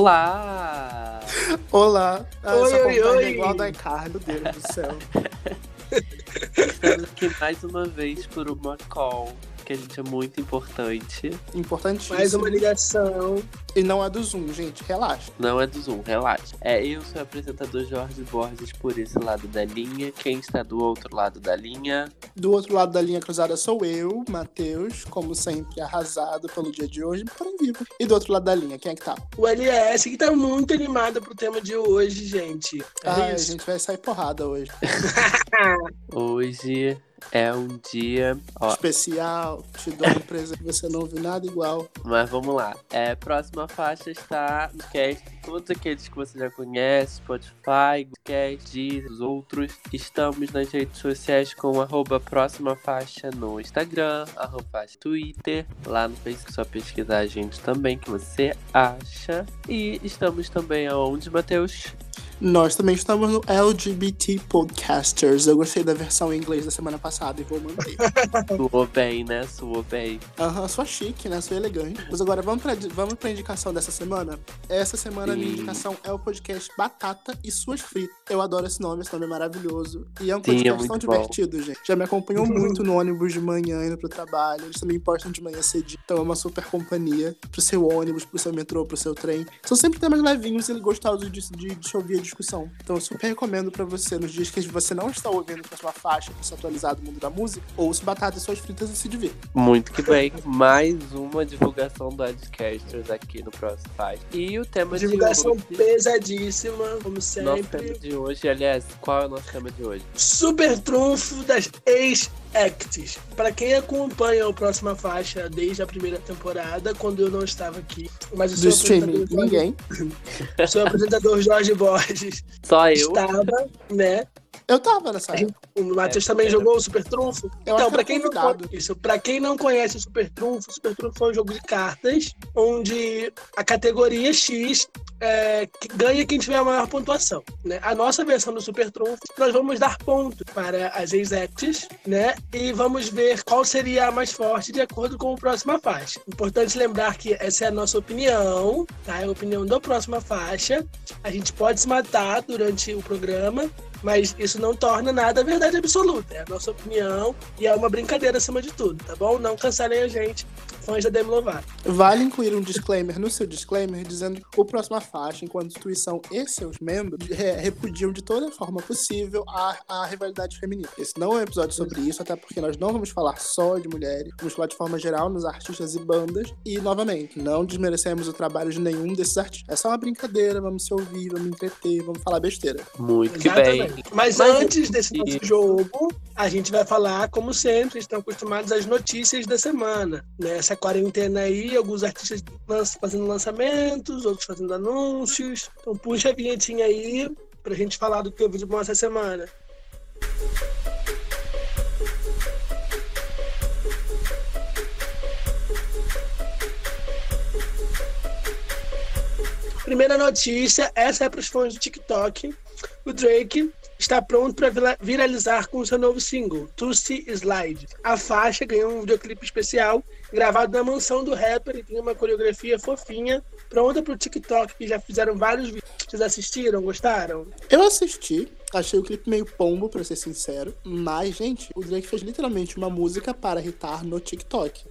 Olá! Olá! Ah, Oi, essa oi, vontade oi. é igual da Carlos, Deus do céu. Estamos aqui mais uma vez por uma call, que a gente é muito importante. Importantíssimo. Mais uma ligação. E não é do Zoom, gente, relaxa. Não é do Zoom, relaxa. É, eu sou o apresentador Jorge Borges por esse lado da linha. Quem está do outro lado da linha? Do outro lado da linha cruzada sou eu, Matheus, como sempre, arrasado pelo dia de hoje, porém vivo. E do outro lado da linha, quem é que tá? O LS que tá muito animado pro tema de hoje, gente. É Ah, a gente vai sair porrada hoje. Hoje é um dia. Ó, Especial, te dou um presente que você não viu nada igual. mas vamos lá. É, próxima faixa está no cast. Todos aqueles que você já conhece, Spotify, Cast, Deezer, os outros. Estamos nas redes sociais com arroba próxima faixa no Instagram, arroba Twitter. Lá no Facebook, só pesquisar a gente também, que você acha. E estamos também aonde, Matheus? Nós também estamos no LGBT Podcasters. Eu gostei da versão em inglês da semana passada e vou manter. Suou bem, né? Suou bem. Aham, sou chique, né? Sou elegante. Mas agora vamos pra, vamos pra indicação dessa semana? Essa semana minha indicação é o podcast Batata e Suas Fritas. Eu adoro esse nome, esse nome é maravilhoso. E é um Sim, é podcast muito tão bom. divertido, gente. Já me acompanham muito no ônibus de manhã indo pro trabalho. Eles também postam de manhã cedinho. Então é uma super companhia pro seu ônibus, pro seu metrô, pro seu trem. São sempre temas levinhos e gostosos de, de, de ouvir a discussão. Então eu super recomendo pra você, nos dias que você não está ouvindo com a sua faixa pra se atualizar do mundo da música, ouça Batata e Suas Fritas e se divirta. Muito que bem. Mais uma divulgação do Adcasters aqui no próximo faixa. E o tema de hoje. pesadíssima, como Nosso sempre. tema de hoje, aliás, qual é o nosso tema de hoje? Super trunfo das ex-acts. Pra quem acompanha o próxima faixa desde a primeira temporada, quando eu não estava aqui, mas o Do seu streaming, ninguém. Jorge- seu apresentador Jorge Borges Só eu. estava, né? Eu tava nessa gente-. O Matheus É, também era. jogou o Super Trunfo. Eu então, era quem, não, convidado. isso, pra quem não conhece o Super Trunfo, o Super Trunfo é um jogo de cartas onde a categoria X é, que ganha quem tiver a maior pontuação. Né? A nossa versão do Super Trunfo, nós vamos dar pontos para as ex-acts, né? E vamos ver qual seria a mais forte de acordo com a próxima faixa. Importante lembrar que essa é a nossa opinião, tá? É a opinião da próxima faixa. A gente pode se matar durante o programa, mas isso não torna nada verdade absoluta. É a nossa opinião e é uma brincadeira acima de tudo, tá bom? Não cancelem a gente, fãs da Demi Lovato. Vale incluir um disclaimer no seu disclaimer dizendo que o próxima faixa, enquanto instituição e seus membros, re- repudiam de toda forma possível a, a rivalidade feminina. Esse não é um episódio sobre isso, até porque nós não vamos falar só de mulheres, vamos falar de forma geral nos artistas e bandas. E, novamente, não desmerecemos o trabalho de nenhum desses artistas. É só uma brincadeira, vamos se ouvir, vamos entreter, vamos falar besteira. Muito que bem. Mas, Mas- antes desse nosso Isso. jogo, a gente vai falar, como sempre, estão acostumados às notícias da semana. Nessa quarentena aí, alguns artistas fazendo lançamentos, outros fazendo anúncios. Então puxa a vinhetinha aí pra gente falar do que houve de bom essa semana. Primeira notícia, essa é para os fãs do TikTok. O Drake está pronto para viralizar com seu novo single, Tootsie Slide. A faixa ganhou um videoclipe especial gravado na mansão do rapper e tem uma coreografia fofinha, pronta para o TikTok, que já fizeram vários vídeos. Vocês assistiram? Gostaram? Eu assisti, achei o clipe meio pombo, pra ser sincero, mas, gente, o Drake fez literalmente uma música para irritar no TikTok.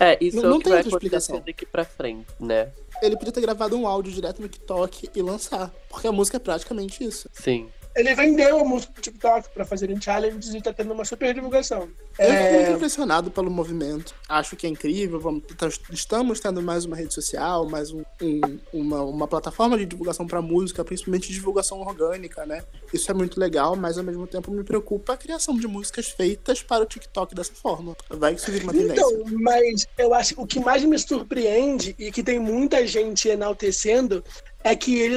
É, isso Não- é não o que tem vai outra explicação. daqui pra frente, né? Ele podia ter gravado um áudio direto no TikTok e lançar, porque a música é praticamente isso. Sim. Ele vendeu a música pro TikTok para fazerem challenges e tá tendo uma super divulgação. Eu fico muito É, impressionado pelo movimento. Acho que é incrível. Vamos, tá- estamos tendo mais uma rede social, mais um- um- uma, uma plataforma de divulgação para música, principalmente divulgação orgânica, né? Isso é muito legal, mas ao mesmo tempo me preocupa a criação de músicas feitas para o TikTok dessa forma. Vai que isso vira uma tendência. Então, mas eu acho que o que mais me surpreende e que tem muita gente enaltecendo é que ele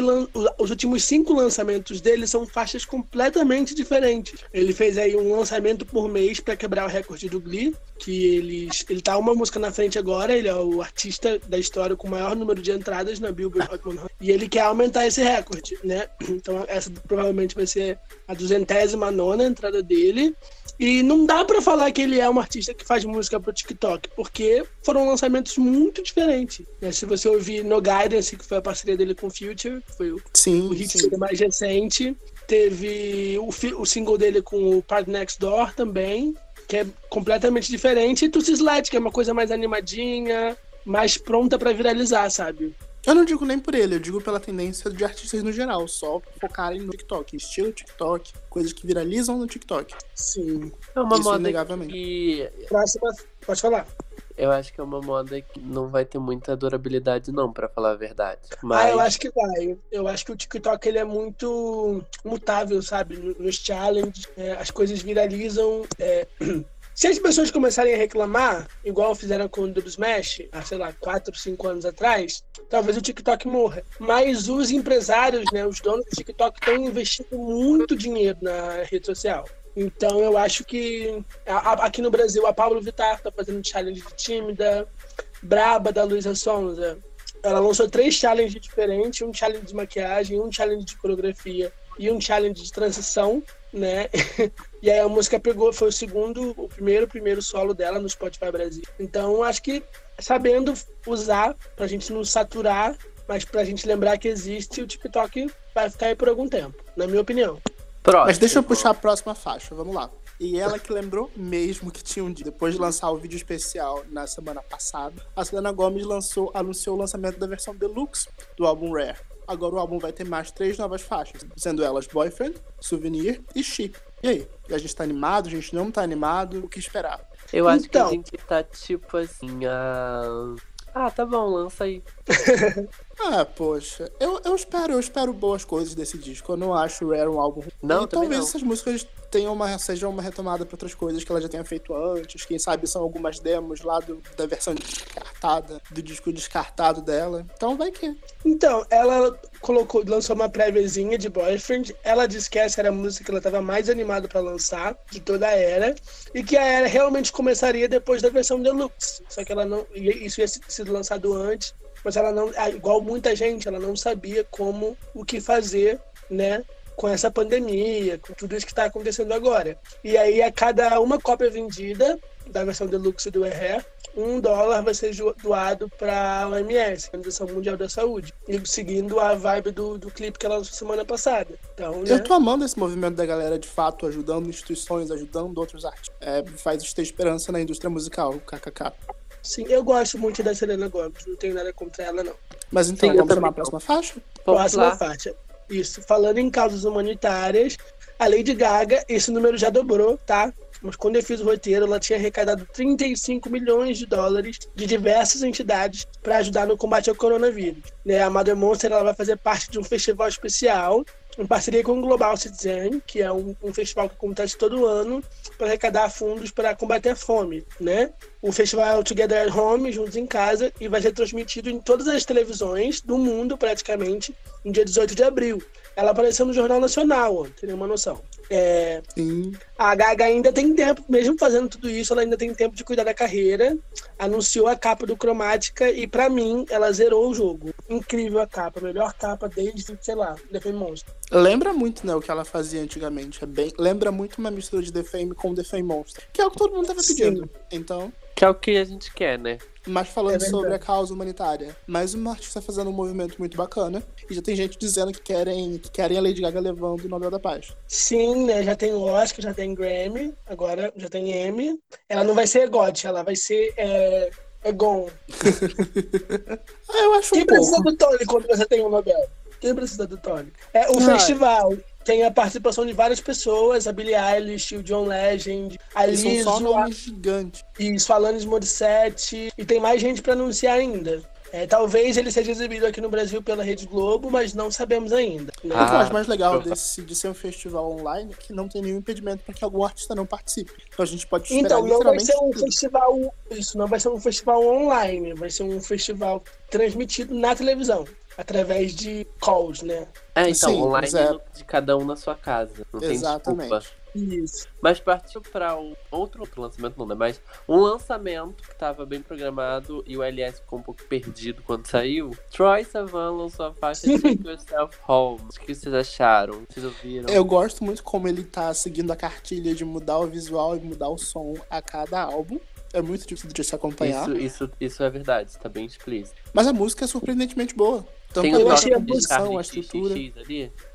os últimos cinco lançamentos dele são faixas completamente diferentes. Ele fez aí um lançamento por mês para quebrar o recorde do Glee, que eles, ele tá uma música na frente agora, ele é o artista da história com o maior número de entradas na Billboard Hot 100, e ele quer aumentar esse recorde, né? Então essa provavelmente vai ser a duzentésima nona entrada dele. E não dá para falar que ele é um artista que faz música pro TikTok, porque foram lançamentos muito diferentes. Né? Se você ouvir No Guidance, que foi a parceria dele com Future, que foi o, sim, o hit sim. mais recente. Teve o, o single dele com o Park Next Door também, que é completamente diferente. E Tussi Slide, que é uma coisa mais animadinha, mais pronta para viralizar, sabe? Eu não digo nem por ele, eu digo pela tendência de artistas no geral, só focarem no TikTok, estilo TikTok, coisas que viralizam no TikTok. Sim. É uma Isso, moda inegavelmente. que Próxima, pode falar. eu acho que é uma moda que não vai ter muita durabilidade não, pra falar a verdade. Ah, Mas eu acho que vai. Eu acho que o TikTok ele é muito mutável, sabe? No- Nos challenges, é, as coisas viralizam. é. Se as pessoas começarem a reclamar, igual fizeram com o Dub Smash, há, sei lá, 4, 5 anos atrás, talvez o TikTok morra. Mas os empresários, né, os donos do TikTok estão investindo muito dinheiro na rede social. Então eu acho que a- a- aqui no Brasil a Pablo Vittar tá fazendo challenge de tímida, Braba da Luísa Sonza. Ela lançou três challenges diferentes, um challenge de maquiagem, um challenge de coreografia e um challenge de transição, né? e aí a música pegou, foi o segundo, o primeiro, primeiro solo dela no Spotify Brasil. Então acho que sabendo usar pra gente não saturar, mas pra gente lembrar que existe, o TikTok vai ficar aí por algum tempo, na minha opinião. próximo. Mas deixa eu puxar a próxima faixa, vamos lá. E ela que lembrou mesmo que tinha um dia. Depois de lançar o vídeo especial na semana passada, a Selena Gomez lançou, anunciou o lançamento da versão deluxe do álbum Rare. Agora o álbum vai ter mais três novas faixas, sendo elas Boyfriend, Souvenir e She. E aí? A gente tá animado? A gente não tá animado? O que esperar? Eu acho Então. que a gente tá tipo assim, ah... ah, tá bom, lança aí. Ah, poxa. Eu, eu espero, eu espero boas coisas desse disco. Eu não acho o Rare um álbum ruim. Não, e talvez não. essas músicas tenham uma, sejam uma retomada para outras coisas que ela já tenha feito antes. Quem sabe são algumas demos lá do, da versão descartada, do disco descartado dela. Então vai que. Então, ela colocou, lançou uma préviazinha de Boyfriend. Ela disse que essa era a música que ela estava mais animada para lançar de toda a era e que a era realmente começaria depois da versão deluxe. Só que ela não, isso ia sido lançado antes, mas ela não, ah, igual muita gente, ela não sabia como o que fazer, né? Com essa pandemia, com tudo isso que está acontecendo agora. E aí, a cada uma cópia vendida da versão deluxe do Erré, um dólar vai ser doado para a OMS, Organização Mundial da Saúde, e seguindo a vibe do, do clipe que ela lançou semana passada. Então, né? Eu tô amando esse movimento da galera de fato, ajudando instituições, ajudando outros artistas. É, faz ter esperança na indústria musical, kkk. Sim, eu gosto muito da Selena Gomez, não tenho nada contra ela, não. Mas então, Sim, vamos chamar a próxima faixa? Vamos Próxima lá. faixa. Isso, falando em causas humanitárias, a Lady Gaga, esse número já dobrou, tá? Mas quando eu fiz o roteiro, ela tinha arrecadado 35 milhões de dólares de diversas entidades para ajudar no combate ao coronavírus. Né? A Mother Monster ela vai fazer parte de um festival especial em parceria com o Global Citizen, que é um, um festival que acontece todo ano para arrecadar fundos para combater a fome, né? O festival é o Together at Home, juntos em casa, e vai ser transmitido em todas as televisões do mundo, praticamente, no dia 18 de abril. Ela apareceu no Jornal Nacional, ó, teria uma noção. É, Sim. a Gaga ainda tem tempo, mesmo fazendo tudo isso, ela ainda tem tempo de cuidar da carreira. Anunciou a capa do Cromática e, pra mim, ela zerou o jogo. Incrível a capa, melhor capa desde, sei lá, The Fame Monster. Lembra muito, né, o que ela fazia antigamente. É bem, lembra muito uma mistura de The Fame com The Fame Monster. Que é o que todo mundo tava Sim. pedindo. Então, Que é o que a gente quer, né? mas falando É sobre a causa humanitária, mais uma artista fazendo um movimento muito bacana. E já tem gente dizendo que querem, que querem a Lady Gaga levando o Nobel da Paz. Sim, né? Já tem Oscar, já tem Grammy, agora já tem Emmy. Ela não vai ser EGOT, ela vai ser é, Egon. Ah, eu acho Quem um precisa pouco. do Tony quando você tem um Nobel? Quem precisa do Tony? É, o Ah. festival tem a participação de várias pessoas, a Billie Eilish, o John Legend, a E são só nomes gigantes. Isso, Alanis Morissette, e tem mais gente pra anunciar ainda. É, talvez ele seja exibido aqui no Brasil pela Rede Globo, mas não sabemos ainda. né? o que eu Ah, acho mais legal desse, de ser um festival online é que não tem nenhum impedimento para que algum artista não participe. Então a gente pode esperar Então, não vai literalmente ser um tudo. festival. Isso, não vai ser um festival online, vai ser um festival transmitido na televisão. Através de calls, né? É, então, Sim, online é- de cada um na sua casa. Não Exatamente. tem desculpa. Isso. Mas partiu pra um outro, outro lançamento, não, né? Mas um lançamento que tava bem programado e o LS ficou um pouco perdido quando saiu. Troy Sivan lançou a faixa Take Yourself Home. O que vocês acharam? Vocês ouviram? Eu gosto muito como ele tá seguindo a cartilha de mudar o visual e mudar o som a cada álbum. É muito difícil de se acompanhar. Isso, isso, isso é verdade, tá bem explícito. Mas a música é surpreendentemente boa. Tanto Tem a o eu achei a composição, a estrutura.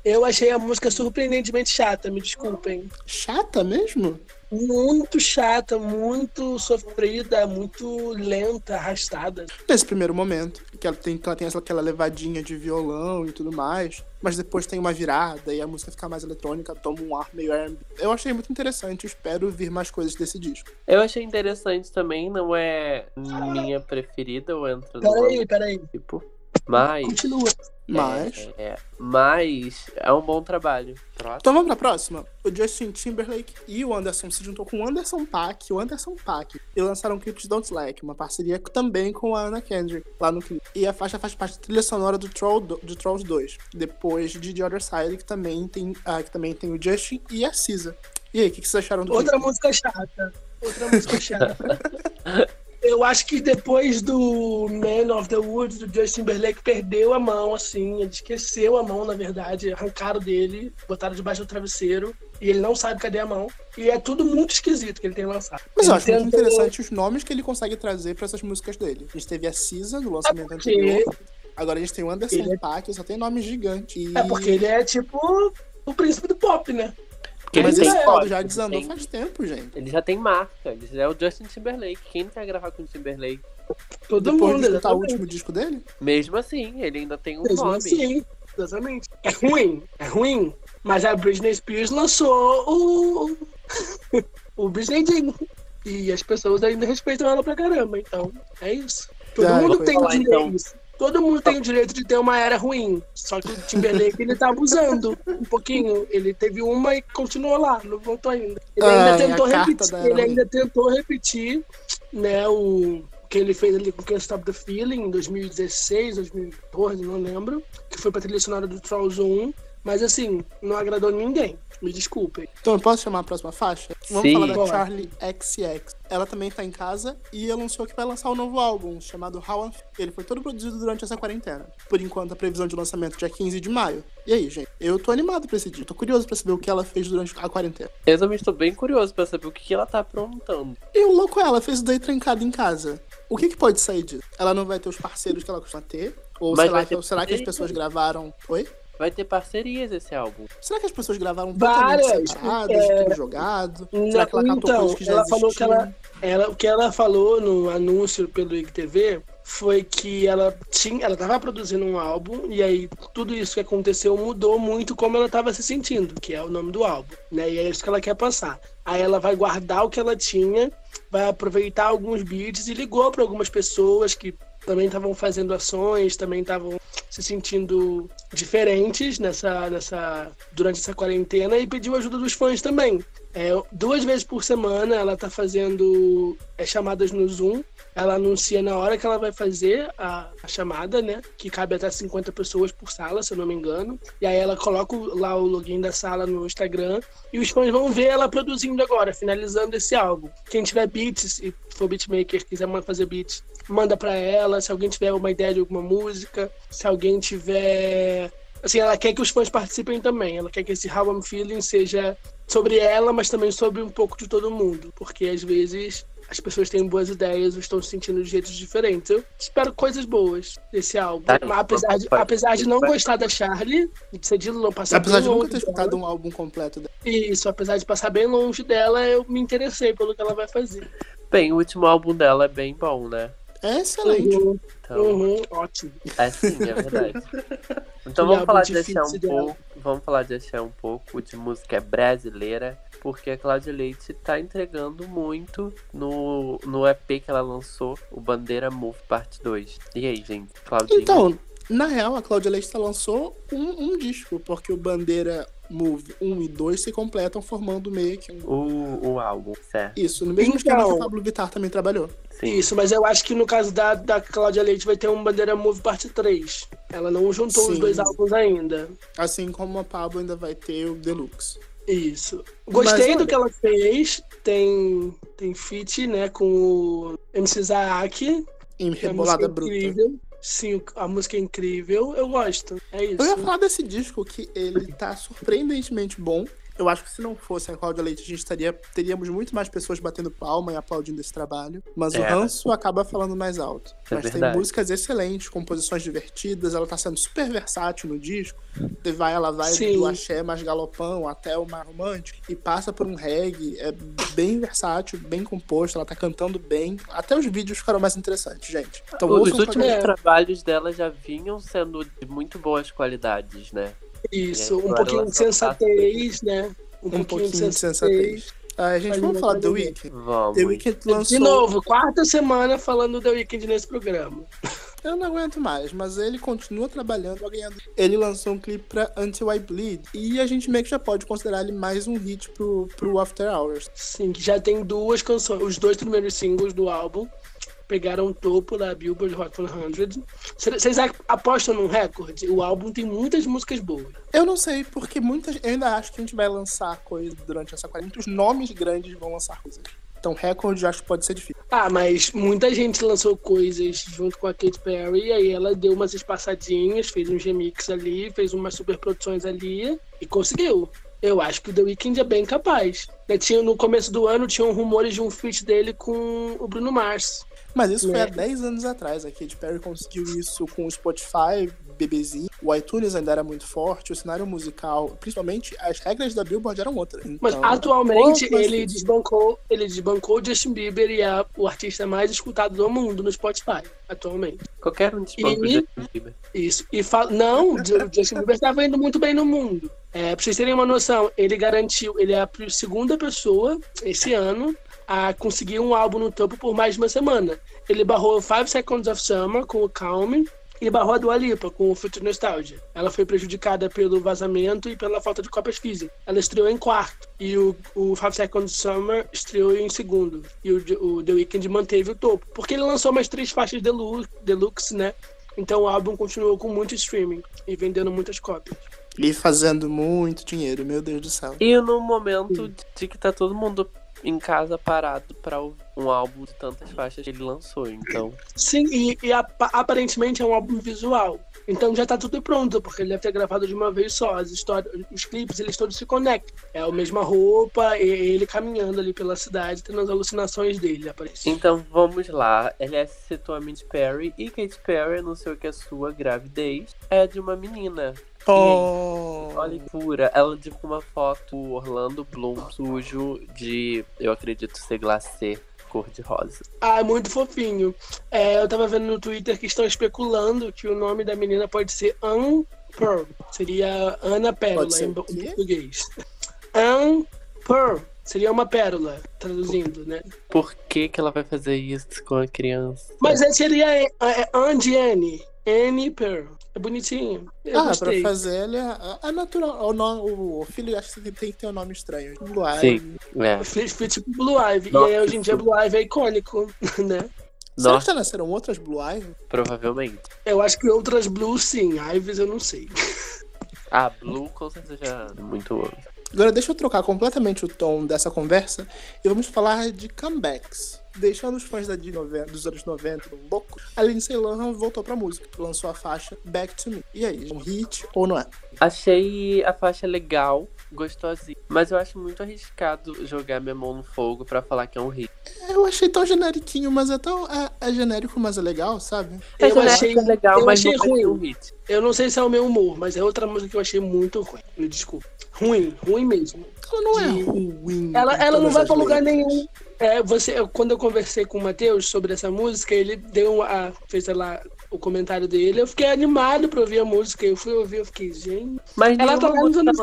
Eu achei a música surpreendentemente chata, me desculpem. Chata mesmo? Muito chata, muito sofrida, muito lenta, arrastada. Nesse primeiro momento. Que ela tem, que ela tem essa- aquela levadinha de violão e tudo mais. Mas depois tem uma virada e a música fica mais eletrônica, toma um ar meio R&B. Eu achei muito interessante, espero vir mais coisas desse disco. Eu achei interessante também, não é minha preferida, ou entra no Peraí, peraí. tipo. Mas. Continua. Mas... É, é, mas é um bom trabalho. Próximo. Então vamos pra próxima. O Justin Timberlake e o Anderson se juntou com o Anderson Paak, o Anderson Paak, e lançaram o clipe de Don't Slack, uma parceria também com a Anna Kendrick lá no clipe. E a faixa faz parte da trilha sonora do, Troll, do, do Trolls 2, depois de The Other Side, que também tem, ah, que também tem o Justin e a Cisa. E aí, o que, que vocês acharam do Outra clipe? música chata. Outra música chata. Eu acho que depois do Man of the Woods, do Justin Timberlake perdeu a mão, assim. Ele esqueceu a mão, na verdade. Arrancaram dele, botaram debaixo do travesseiro. E ele não sabe cadê a mão. E é tudo muito esquisito que ele tem lançado. Mas eu acho muito interessante os nomes que ele consegue trazer pra essas músicas dele. A gente teve a Cisa no lançamento porque- anterior. Agora a gente tem o Anderson Ele é- Paak, só tem nome gigante. E... É porque ele é tipo o príncipe do pop, né? Porque Mas ele esse pop código, já ele desandou tem- faz tempo, gente. Ele já tem marca, ele já é o Justin Timberlake. Quem não quer gravar com o Timberlake? Todo Depois mundo, de escutar o último disco dele? Mesmo assim, ele ainda tem um Mesmo nome. assim, exatamente. É ruim, é ruim. Mas a Britney Spears lançou o. o Britney Jean. E as pessoas ainda respeitam ela pra caramba. Então, é isso. Todo Ah, mundo tem o falar, direito. então. Todo mundo tem o direito de ter uma era ruim. Só que o Timberlake ele tá abusando um pouquinho. Ele teve uma e continuou lá, não voltou ainda. Ele Ai, ainda tentou repetir. Ele ainda tentou repetir, né, o que ele fez ali com Can't Stop the Feeling em 2016, 2014, não lembro, que foi pra trilha sonora do Trolls 1, mas assim, não agradou ninguém. Me desculpem. Então eu posso chamar a próxima faixa? Vamos Sim. falar da. Charlie XX. Ela também tá em casa e anunciou que vai lançar um novo álbum chamado How I'm. Ele foi todo produzido durante essa quarentena. Por enquanto, a previsão de lançamento é dia 15 de maio. E aí, gente? Eu tô animado pra esse dia. Tô curioso pra saber o que ela fez durante a quarentena. Eu também estou bem curioso pra saber o que que ela tá aprontando. E o louco é, ela fez o daí trancado em casa. O que, que pode sair disso? Ela não vai ter os parceiros que ela costuma ter? Ou Mas será, vai que, será que as pessoas gravaram. Oi? Vai ter parcerias esse álbum. Será que as pessoas gravaram Várias, separadas, é, tudo jogado? Não, será que ela catou então, que já ela falou que ela, ela, o que ela falou no anúncio pelo IGTV foi que ela tinha, ela tava produzindo um álbum e aí tudo isso que aconteceu mudou muito como ela estava se sentindo, que é o nome do álbum, né? E é isso que ela quer passar. Aí ela vai guardar o que ela tinha, vai aproveitar alguns beats e ligou para algumas pessoas que também estavam fazendo ações, também estavam se sentindo diferentes nessa, nessa durante essa quarentena e pediu ajuda dos fãs também. É, duas vezes por semana ela tá fazendo é, chamadas no Zoom. Ela anuncia na hora que ela vai fazer a, a chamada, né? Que cabe até 50 pessoas por sala, se eu não me engano. E aí ela coloca lá o login da sala no Instagram. E os fãs vão ver ela produzindo agora, finalizando esse álbum. Quem tiver beats e for beatmaker, quiser fazer beats, manda pra ela. Se alguém tiver uma ideia de alguma música, se alguém tiver. Assim, ela quer que os fãs participem também. Ela quer que esse How I'm Feeling seja sobre ela, mas também sobre um pouco de todo mundo. Porque às vezes as pessoas têm boas ideias ou estão se sentindo de jeitos diferentes. Eu espero coisas boas desse álbum. Tá, Mas apesar de, apesar de não gostar da Charlie, de ser de não passar Apesar bem de nunca ter dela, escutado um álbum completo dela. Isso, apesar de passar bem longe dela, eu me interessei pelo que ela vai fazer. Bem, o último álbum dela é bem bom, né? É excelente. Uhum, Então, uhum, ótimo. é sim, é verdade. Então vamos falar de achar um pouco. Vamos falar de achar um pouco de música brasileira. Porque a Cláudia Leite tá entregando muito no, no EP que ela lançou, o Bandeira Move Parte 2. E aí, gente? Claudinha? Então, na real, a Cláudia Leite lançou um, um disco, porque o Bandeira Move 1 e 2 se completam formando meio que um... O, o álbum, certo. Isso, no mesmo Então- esquema que o Pablo Vittar também trabalhou. Sim. Isso, mas eu acho que no caso da, da Cláudia Leite vai ter um Bandeira Move parte 3. Ela não juntou os Sim. dois álbuns ainda. Assim como a Pablo ainda vai ter o Deluxe. Isso. Gostei Mas, do que ela fez. Tem, tem feat, né, com o MC Zaak. Em música Rebolada é Bruta. incrível. Sim, a música é incrível. Eu gosto. É isso. Eu ia falar desse disco que ele tá surpreendentemente bom. Eu acho que se não fosse a Cláudia Leite, a gente estaria, teríamos muito mais pessoas batendo palma e aplaudindo esse trabalho. Mas o É. ranço acaba falando mais alto. É mas tem verdade. músicas excelentes, composições divertidas, ela tá sendo super versátil no disco. Vai, ela vai Sim. do axé mais galopão até o mais romântico e passa por um reggae. É bem versátil, bem composto, ela tá cantando bem. Até os vídeos ficaram mais interessantes, gente. Então Os últimos É. trabalhos dela já vinham sendo de muito boas qualidades, né? Isso, E um agora pouquinho ela de tá- sensatez, né? um pouquinho de sensatez. Ah, gente, Faz vamos falar do The Weeknd. Vamos. The Weeknd lançou. De novo, quarta semana falando do The Weeknd nesse programa. Eu não aguento mais, mas ele continua trabalhando, ganhando. Ele lançou um clipe pra Until I Bleed. E a gente meio que já pode considerar ele mais um hit pro, pro After Hours. Sim, que já tem duas canções, os dois primeiros singles do álbum pegaram o topo da Billboard Hot 100. Vocês apostam num recorde? O álbum tem muitas músicas boas. Eu não sei, porque muitas. Eu ainda acho que a gente vai lançar coisa durante essa quarentena. Muitos nomes grandes vão lançar coisas. Então, recorde acho que pode ser difícil. Ah, mas muita gente lançou coisas junto com a Katy Perry, e aí ela deu umas espaçadinhas, fez uns remix ali, fez umas super produções ali e conseguiu. Eu acho que o The Weeknd é bem capaz. Né, Tinha, no começo do ano tinham rumores de um feat dele com o Bruno Mars. Mas isso foi Né? há 10 anos atrás. A Katy Perry conseguiu isso com o Spotify, bebezinho. O iTunes ainda era muito forte. O cenário musical, principalmente, as regras da Billboard eram outras. Mas Então, atualmente pouco mais ele desbancou, ele desbancou o Justin Bieber e é o artista mais escutado do mundo no Spotify, atualmente. Qualquer um desbanco E- de Justin Bieber. Isso. E fa... não, o Justin Bieber estava indo muito bem no mundo. É, pra vocês terem uma noção, ele garantiu, ele é a segunda pessoa esse ano a conseguir um álbum no topo por mais de uma semana. Ele barrou Five Seconds of Summer com o Calm e barrou a Dua Lipa com o Future Nostalgia. Ela foi prejudicada pelo vazamento e pela falta de cópias físicas. Ela estreou em quarto e o, o Five Seconds of Summer estreou em segundo. E o, o The Weeknd manteve o topo. Porque ele lançou mais três faixas deluxe, deluxe né? Então o álbum continuou com muito streaming e vendendo muitas cópias. E fazendo muito dinheiro, meu Deus do céu. E no momento de que tá todo mundo em casa parado pra ouvir um álbum de tantas faixas que ele lançou, então. Sim, e, e apa- aparentemente é um álbum visual. Então já tá tudo pronto, porque ele deve ter gravado de uma vez só. As histórias, os clipes, eles todos se conectam. É a mesma roupa, e ele caminhando ali pela cidade, tendo as alucinações dele, aparece. Então vamos lá. LS citou a Katy Perry e Katy Perry anunciou que a sua gravidez é de uma menina. Oh. Olha que pura. Ela divulgou uma foto do Orlando Bloom sujo de, eu acredito ser glacê, cor de rosa. Ah, é muito fofinho. É, eu tava vendo no Twitter que estão especulando que o nome da menina pode ser Anne Pearl. Seria Ana Pérola ser em, português. Anne Pearl. Seria uma pérola, traduzindo, né? Por que, que ela vai fazer isso com a criança? Mas seria é, é, Anne de Anne. Anne Pearl. É bonitinho. Eu Ah, pra gostei. fazer ele é, é natural. O, no- o filho acho que tem que ter um nome estranho. Blue Eye. Sim. É. Foi, tipo Blue Ivy. Nossa, e aí hoje em dia. Blue Ivy é icônico, né? Será que Nossa, já nasceram outras Blue Eye? provavelmente. Eu acho que outras Blues sim. Ives eu não sei. A Blue com certeza já é muito. Agora deixa eu trocar completamente o tom dessa conversa e vamos falar de comebacks. Deixando os fãs da de 90 dos anos 90 loucos, a Lindsay Lohan voltou pra música, lançou a faixa Back to Me. E aí, um hit ou não é? Achei a faixa legal, gostosinha. Mas eu acho muito arriscado jogar minha mão no fogo pra falar que é um hit. Eu achei tão generiquinho, mas é tão. É, é genérico, mas é legal, sabe? Eu Essa achei, é legal, eu mas achei ser ruim. um hit. Eu não sei se é o meu humor, mas é outra música que eu achei muito ruim. Me desculpa. Ruim, ruim mesmo. Ela não é ruim. Ela, ela não vai pra lugar nenhum. É, você, quando eu conversei com o Matheus sobre essa música, ele deu a, fez lá o comentário dele. Eu fiquei animado pra ouvir a música. Eu fui ouvir, eu fiquei, gente. Mas Ela tá lá nos anos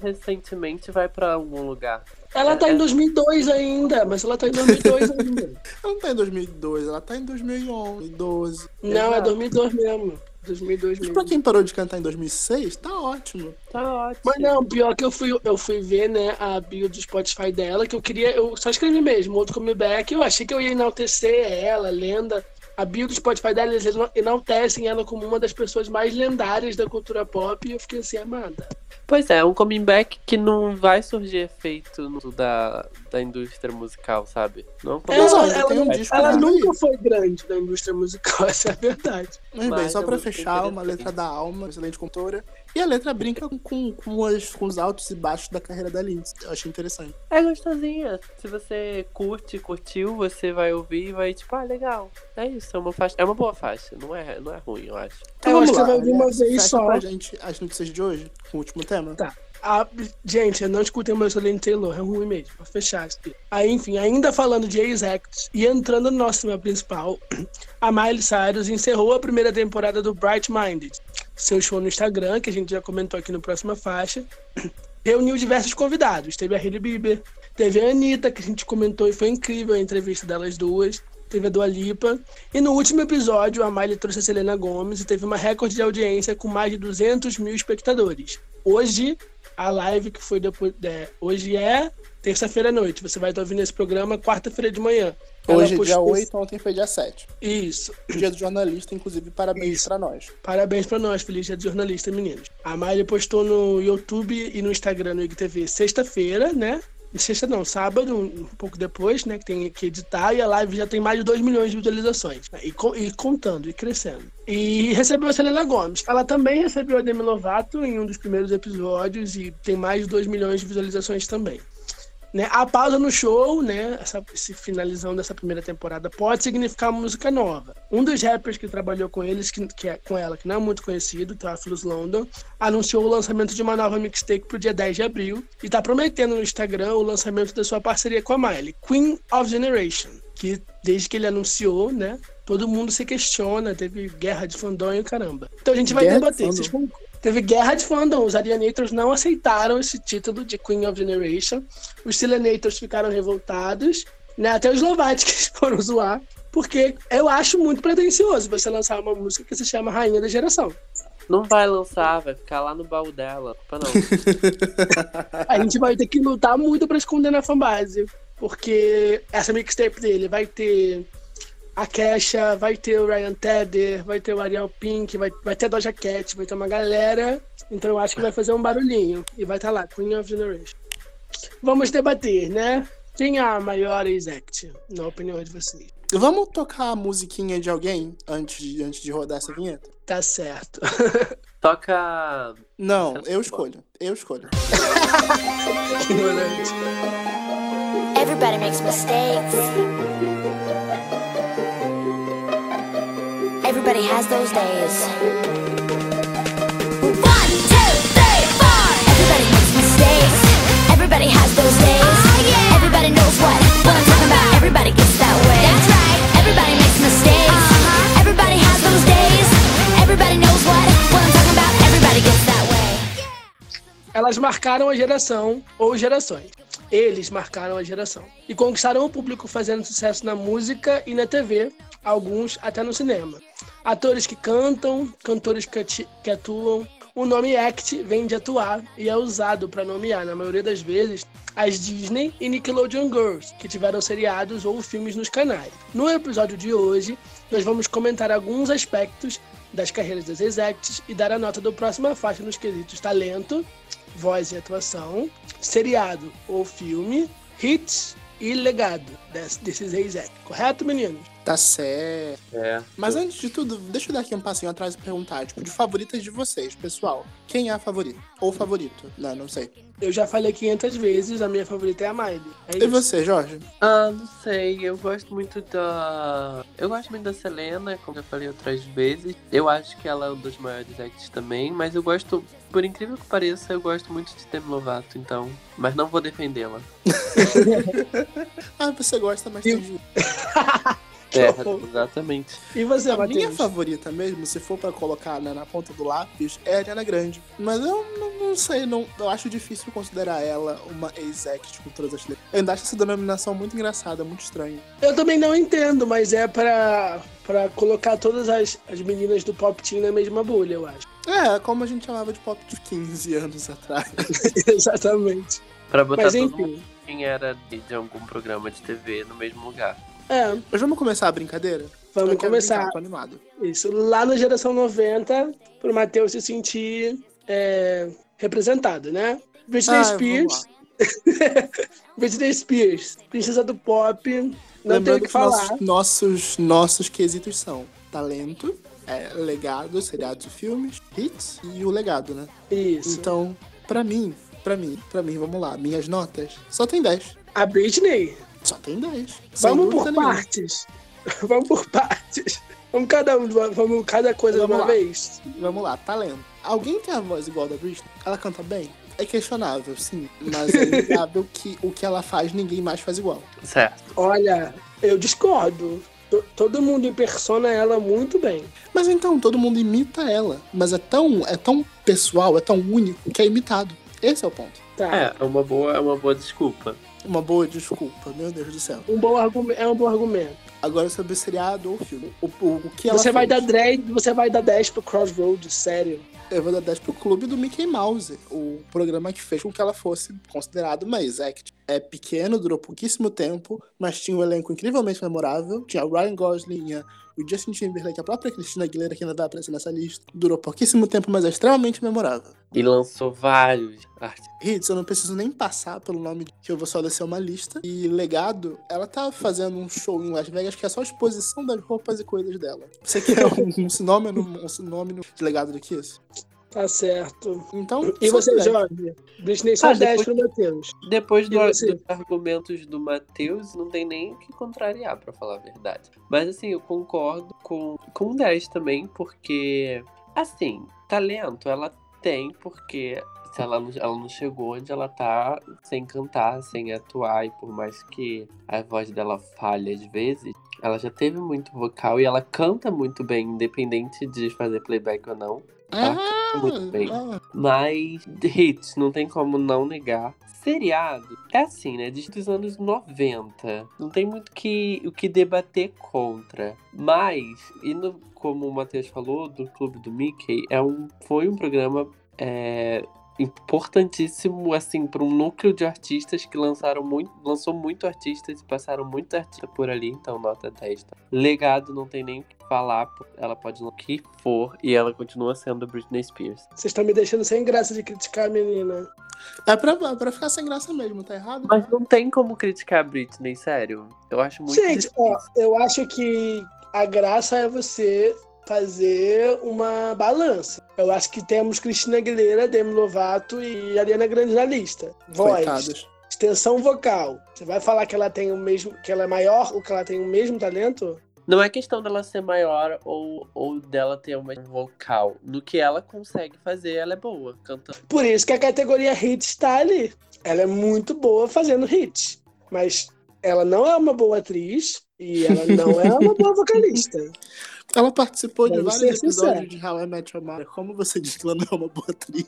recentemente vai pra algum lugar. Ela tá É, em é. 2002 ainda, mas ela tá em 2002 ainda. Ela não tá em 2002, ela tá em 2011, 2012. Não, é Exato. 2002 mesmo. 2002 mesmo. Pra quem parou de cantar em 2006, tá ótimo. Tá ótimo. Mas não, pior que eu fui, eu fui ver, né, a bio do Spotify dela, que eu queria, eu só escrevi mesmo, outro comeback, eu achei que eu ia enaltecer ela, lenda. A bio do Spotify dela, eles enaltecem ela como uma das pessoas mais lendárias da cultura pop, e eu fiquei assim, amada. Pois é, um coming back que não vai surgir efeito no- da, da indústria musical, sabe? Não é um Ela, ela, tem um disco ela nunca foi grande na indústria musical, essa é a verdade. Mas, bem, só é pra muito fechar, uma letra da alma, excelente cantora. E a letra brinca com, com, as- com os altos e baixos da carreira da Lindsay. Eu achei interessante. É gostosinha. Se você curte, curtiu, você vai ouvir e vai tipo, ah, legal. É isso, é uma faixa. É uma boa faixa. Não é, não é ruim, eu acho. Então Eu vamos acho que lá. você vai ouvir uma vez só. pra gente as notícias de hoje, com o último tema. Tá. A- gente, não escutem mais Solene Taylor, é ruim mesmo, vou fechar isso aqui. Aí, enfim, ainda falando de ex-acts e entrando no nosso tema principal, a Miley Cyrus encerrou a primeira temporada do Bright Minded, seu show no Instagram, que a gente já comentou aqui no próxima faixa. Reuniu diversos convidados, teve a Hailey Bieber, teve a Anitta, que a gente comentou e foi incrível a entrevista delas duas. Teve a Dua Lipa. E no último episódio, a Miley trouxe a Selena Gomez e teve uma recorde de audiência com mais de 200 mil espectadores. Hoje, a live que foi depois. é, hoje é terça-feira à noite. Você vai estar ouvindo esse programa quarta-feira de manhã. Hoje é dia postou- 8, ontem foi dia 7. Isso. Dia do jornalista, inclusive, parabéns pra nós. Parabéns pra nós, feliz dia de jornalista, meninos. A Miley postou no YouTube e no Instagram no IGTV sexta-feira, né? Sexta não, sábado, um um pouco depois, né? Que tem que editar, e a live já tem mais de 2 milhões de visualizações. né, E, co- e contando, e crescendo. E recebeu a Selena Gomes. Ela também recebeu a Demi Lovato em um dos primeiros episódios e tem mais de 2 milhões de visualizações também. Né? A pausa no show, né? Essa, esse finalizão dessa primeira temporada pode significar música nova. Um dos rappers que trabalhou com eles, que, que é com ela, que não é muito conhecido, Theophilus London, anunciou o lançamento de uma nova mixtape pro dia 10 de abril e tá prometendo no Instagram o lançamento da sua parceria com a Miley, Queen of Generation, que desde que ele anunciou, né? Todo mundo se questiona, teve guerra de fandom e o caramba. Então a gente vai Guerra de debater. fandom. Vocês concordam? Teve guerra de fandom. Os Arianators não aceitaram esse título de Queen of Generation. Os Silenators ficaram revoltados. Né? Até os Lovatic foram zoar. Porque eu acho muito pretencioso você lançar uma música que se chama Rainha da Geração. Não vai lançar, vai ficar lá no baú dela. Opa, não. A gente vai ter que lutar muito pra esconder na fanbase. Porque essa mixtape dele vai ter a Kesha, vai ter o Ryan Tedder, vai ter o Ariel Pink, vai, vai ter a Doja Cat, vai ter uma galera. Então eu acho que vai fazer um barulhinho. E vai estar lá, Queen of Generation. Vamos debater, né? Quem é a maior ex-act, na opinião de vocês? Vamos tocar a musiquinha de alguém antes de, antes de rodar essa vinheta? Tá certo. Toca. Não, Certo. eu escolho. Eu escolho. Ignorante. Everybody makes mistakes. Everybody has those days. One, two, three, four. Everybody makes mistakes. Everybody has those days. Everybody knows what, what I'm talking about. Everybody gets that way. That's right. Everybody makes mistakes. Everybody has those days. Everybody knows what, what I'm talking about. Everybody gets that way. Elas marcaram a geração, ou gerações. Eles marcaram a geração. E conquistaram o público fazendo sucesso na música e na TV, alguns até no cinema. Atores que cantam, cantores que, atuam. O nome act vem de atuar e é usado para nomear, na maioria das vezes, as Disney e Nickelodeon Girls, que tiveram seriados ou filmes nos canais. No episódio de hoje, nós vamos comentar alguns aspectos das carreiras das ex-acts e dar a nota do próxima faixa nos quesitos talento, voz e atuação, seriado ou filme, hits e legado des- desses ex-acts. Correto, meninos? Tá certo. É. Mas antes de tudo, deixa eu dar aqui um passinho atrás e perguntar, tipo, de favoritas de vocês, pessoal. Quem é a favorita? Ou favorito? Não, não sei. Eu já falei 500 vezes, a minha favorita é a Miley. É E isso. você, Jorge? Ah, não sei. Eu gosto muito da. Eu gosto muito da Selena, como eu falei outras vezes. Eu acho que ela é um dos maiores acts também, mas eu gosto, por incrível que pareça, eu gosto muito de Demi Lovato, então. Mas não vou defendê-la. Ah, você gosta, mas tem É, exatamente. E você, A minha favorita mesmo, se for pra colocar né, na ponta do lápis, é a Ariana Grande. Mas eu não, não sei, não, eu acho difícil considerar ela uma ex-act com todas as letras. Eu ainda acho essa denominação muito engraçada, muito estranha. Eu também não entendo, mas é pra, pra colocar todas as, as meninas do pop teen na mesma bolha, eu acho. É, como a gente chamava de pop de 15 anos atrás. Exatamente. Pra botar Mas todo mundo quem era de, de algum programa de TV no mesmo lugar. É, Mas vamos começar a brincadeira? vamos começar. brincar, animado. Isso, lá na geração 90, pro Matheus se sentir é, representado, né? Britney Ah, Spears. Britney Spears, princesa do pop. Não Lembrando tenho o que falar. Nossos, nossos, nossos quesitos são talento, é, legado, seriados e filmes, hits e o legado, né? Isso. Então, pra mim, pra mim, pra mim, vamos lá, minhas notas, só tem 10. A Britney, Só tem 10. sem vamos por nenhuma. partes. vamos por partes. Vamos cada um, vamos cada coisa de Vamos uma lá. vez. Vamos lá, talento. Alguém tem a voz igual da Britney? Ela canta bem? É questionável, sim. Mas é inegável que o que ela faz, ninguém mais faz igual. Certo. Olha, eu discordo. To- Todo mundo impersona ela muito bem. Mas então, todo mundo imita ela. Mas é tão, é tão pessoal, é tão único, que é imitado. Esse é o ponto. Tá. É, é uma boa, é uma boa desculpa. Uma boa desculpa, meu Deus do céu. Um bom argumento, é um bom argumento. Agora sobre seriado ou filme. O, o, o que ela Você vai, fez? dar 10, você vai dar 10 pro Crossroads, sério. Eu vou dar 10 pro clube do Mickey Mouse, o programa que fez com que ela fosse considerada uma ex-act. É pequeno, durou pouquíssimo tempo, mas tinha um elenco incrivelmente memorável. Tinha o Ryan Gosling, o Justin Timberlake, a própria Christina Aguilera, que ainda vai aparecer nessa lista. Durou pouquíssimo tempo, mas é extremamente memorável. E lançou vários artistas. Hits, eu não preciso nem passar pelo nome, que eu vou só descer uma lista. E Legado, ela tá fazendo um show em Las Vegas que é só a exposição das roupas e coisas dela. Você quer um, um sinônimo, um sinônimo de legado do que isso? Tá certo. Então, E só você, 10. Jorge? Britney só Ah, 10 depois- pro Matheus. Depois do- dos argumentos do Matheus, não tem nem o que contrariar, pra falar a verdade. Mas assim, eu concordo com, com 10 também, porque, assim, talento ela tem, porque se ela não, ela não chegou onde ela tá sem cantar, sem atuar, e por mais que a voz dela falhe às vezes, ela já teve muito vocal e ela canta muito bem, independente de fazer playback ou não. Ah, Muito bem. ah, Mas hits, não tem como não negar. Seriado é assim, né? Desde os anos 90. Não tem muito que, o que debater contra. Mas, indo como o Matheus falou, do Clube do Mickey, é um, foi um programa é, importantíssimo, assim, para um núcleo de artistas que lançaram muito, lançou muito artistas e passaram muito artista por ali, então nota 10. Tá? Legado não tem nem o que falar, ela pode o que for e ela continua sendo Britney Spears. Vocês estão me deixando sem graça de criticar a menina. é pra, é pra ficar sem graça mesmo, tá errado? Mas não tem como criticar a Britney, sério. Eu acho muito Gente, difícil. ó, eu acho que a graça é você fazer uma balança. Eu acho que temos Cristina Aguilera, Demi Lovato e Ariana Grande na lista. Voz, Coitados. extensão vocal. Você vai falar que ela tem o mesmo, que ela é maior ou que ela tem o mesmo talento? Não é questão dela ser maior ou, ou dela ter uma vocal. No que ela consegue fazer, ela é boa, cantando. Por isso que a categoria hit está ali. Ela é muito boa fazendo hits, mas ela não é uma boa atriz e ela não é uma boa vocalista. Ela participou de Vamos vários episódios sinceros. de How I Met Your Mother. Como você diz que ela não é uma boa atriz?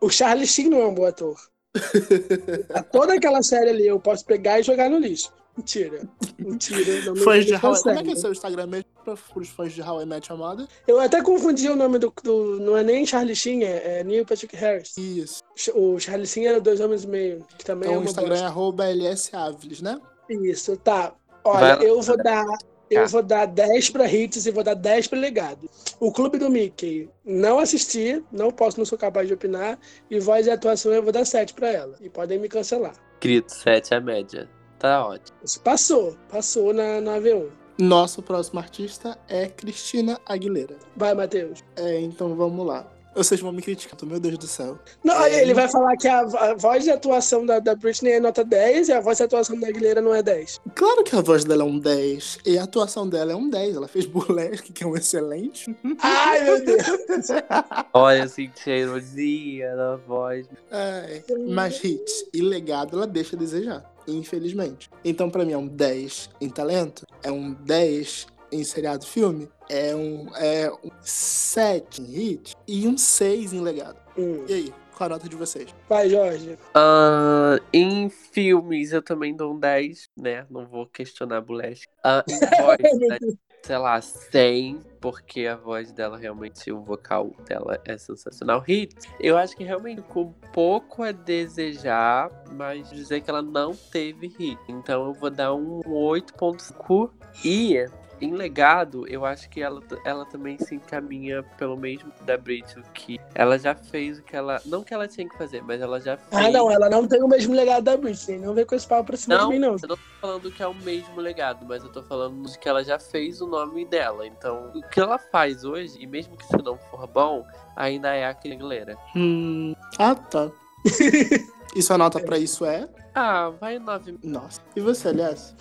O Charlie Sheen não é um bom ator. Toda aquela série ali eu posso pegar e jogar no lixo. Mentira. Mentira. Não Fãs de How. Como é que é seu Instagram mesmo para os fãs de How I Met Your Mother? Eu até confundi o nome do, do- Não é nem Charlie Sheen, é, é Neil Patrick Harris. Isso. O Charlie Sheen era Dois Homens e Meio, que também é Então o uma Instagram é bosta. arroba LSAviles, né? Isso, tá. Vai Olha, lá. eu vou dar. Eu Tá. vou dar 10 pra hits e vou dar 10 pra legado. O Clube do Mickey, não assisti, não posso, não sou capaz de opinar. E voz e atuação eu vou dar 7 pra ela. E podem me cancelar. Grito 7 é a média. Tá ótimo. Isso passou, passou na, na V1. Nosso próximo artista é Cristina Aguilera. Vai, Matheus. É, então vamos lá. Vocês vão me criticar, meu Deus do céu. Não, É, ele vai falar que a, a voz de atuação da, da Britney é nota 10 e a voz de atuação da Aguilera não é 10. Claro que a voz dela é um 10 e a atuação dela é um 10. Ela fez Burlesque, que é um excelente. Ai, meu Deus. Olha, eu senti a ironia na voz. É, mas hits e legado ela deixa a desejar, infelizmente. Então, pra mim, é um 10 em talento, é um 10 em seriado filme é um, é um 7 em hit e um 6 em legado. Hum. E aí, qual a nota de vocês? Vai, Jorge. Ah, em filmes eu também dou um 10, né? Não vou questionar a Bulesque. Ah, em voz, né? sei lá, 100, porque a voz dela realmente, o vocal dela é sensacional. Hit, eu acho que realmente com um pouco a desejar, mas dizer que ela não teve hit. Então eu vou dar um 8.5 e em legado, eu acho que ela, ela também se encaminha pelo mesmo da Britney, que ela já fez o que ela. Não que ela tinha que fazer, mas ela já fez. Ah, não, ela não tem o mesmo legado da Britney. Não vem com esse papo pra cima Não, de mim, não. eu não tô falando que é o mesmo legado, mas eu tô falando de que ela já fez o nome dela. Então, o que ela faz hoje, e mesmo que isso não for bom, ainda é a Aguilera. Hum. Ah, tá. e sua nota pra isso é? Ah, vai 9. Nossa. E você, aliás?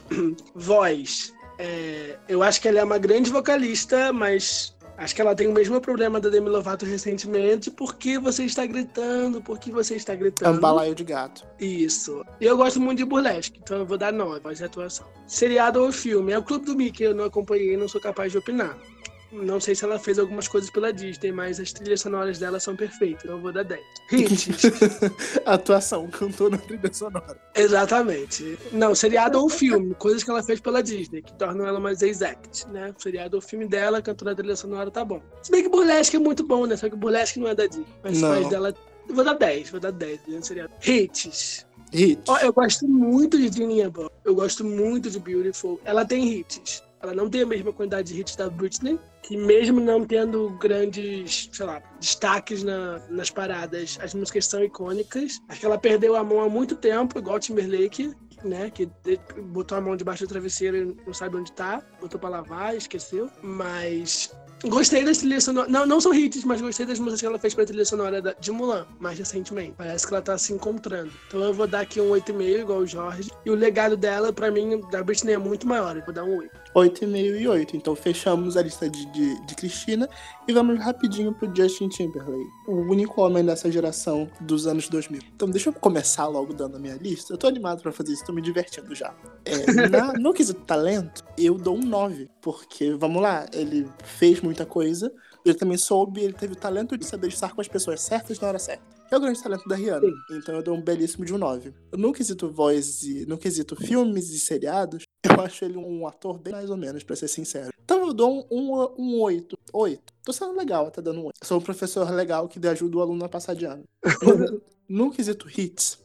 Voz. É, eu acho que ela é uma grande vocalista, mas acho que ela tem o mesmo problema da Demi Lovato recentemente. Por que você está gritando? Por que você está É um gritando? balaio de gato. Isso. E eu gosto muito de burlesque, então eu vou dar 9, voz e atuação. Seriado ou filme? É o Clube do Mickey, eu não acompanhei, não sou capaz de opinar. Não sei se ela fez algumas coisas pela Disney, mas as trilhas sonoras dela são perfeitas, então eu vou dar 10. Hits. Atuação, cantou na trilha sonora. Exatamente. Não, seriado ou filme, coisas que ela fez pela Disney, que tornam ela mais exact, né? Seriado ou filme dela, cantora trilha sonora, tá bom. Se bem que Burlesque é muito bom, né? Só que Burlesque não é da Disney. Mas Não. faz dela. Vou dar 10, vou dar 10 no seriado. Hits. Hit. Ó, eu gosto muito de Dreaming Above. Eu gosto muito de Beautiful. Ela tem hits. Ela não tem a mesma quantidade de hits da Britney, que mesmo não tendo grandes, sei lá, destaques na- nas paradas, as músicas são icônicas. Acho que ela perdeu a mão há muito tempo, igual Timberlake, né? Que botou a mão debaixo do travesseiro e não sabe onde tá. Botou pra lavar, esqueceu. Mas Gostei das trilhas sonoras. Não, não são hits, mas gostei das músicas que ela fez pra trilha sonora de Mulan, mais recentemente. Parece que ela tá se encontrando. Então eu vou dar aqui um 8,5, igual o Jorge. E o legado dela, pra mim, da Britney é muito maior. Eu vou dar um 8. 8,5 e 8. Então fechamos a lista de, de, de Cristina e vamos rapidinho pro Justin Timberlake, o único homem dessa geração dos anos 2000. Então deixa eu começar logo dando a minha lista. Eu tô animado pra fazer isso, tô me divertindo já. É, na- no quesito talento, eu dou um 9, porque, vamos lá, ele fez muita coisa, ele também soube, ele teve o talento de saber estar com as pessoas certas na hora certa. É o grande talento da Rihanna. Então eu dou um belíssimo de um 9. No quesito voz e no quesito filmes e seriados, eu acho ele um ator bem mais ou menos, pra ser sincero. Então eu dou um, um, um 8. 8. Tô sendo legal, tá dando um 8. Sou um professor legal que ajuda o aluno a passar de ano. No, no quesito hits,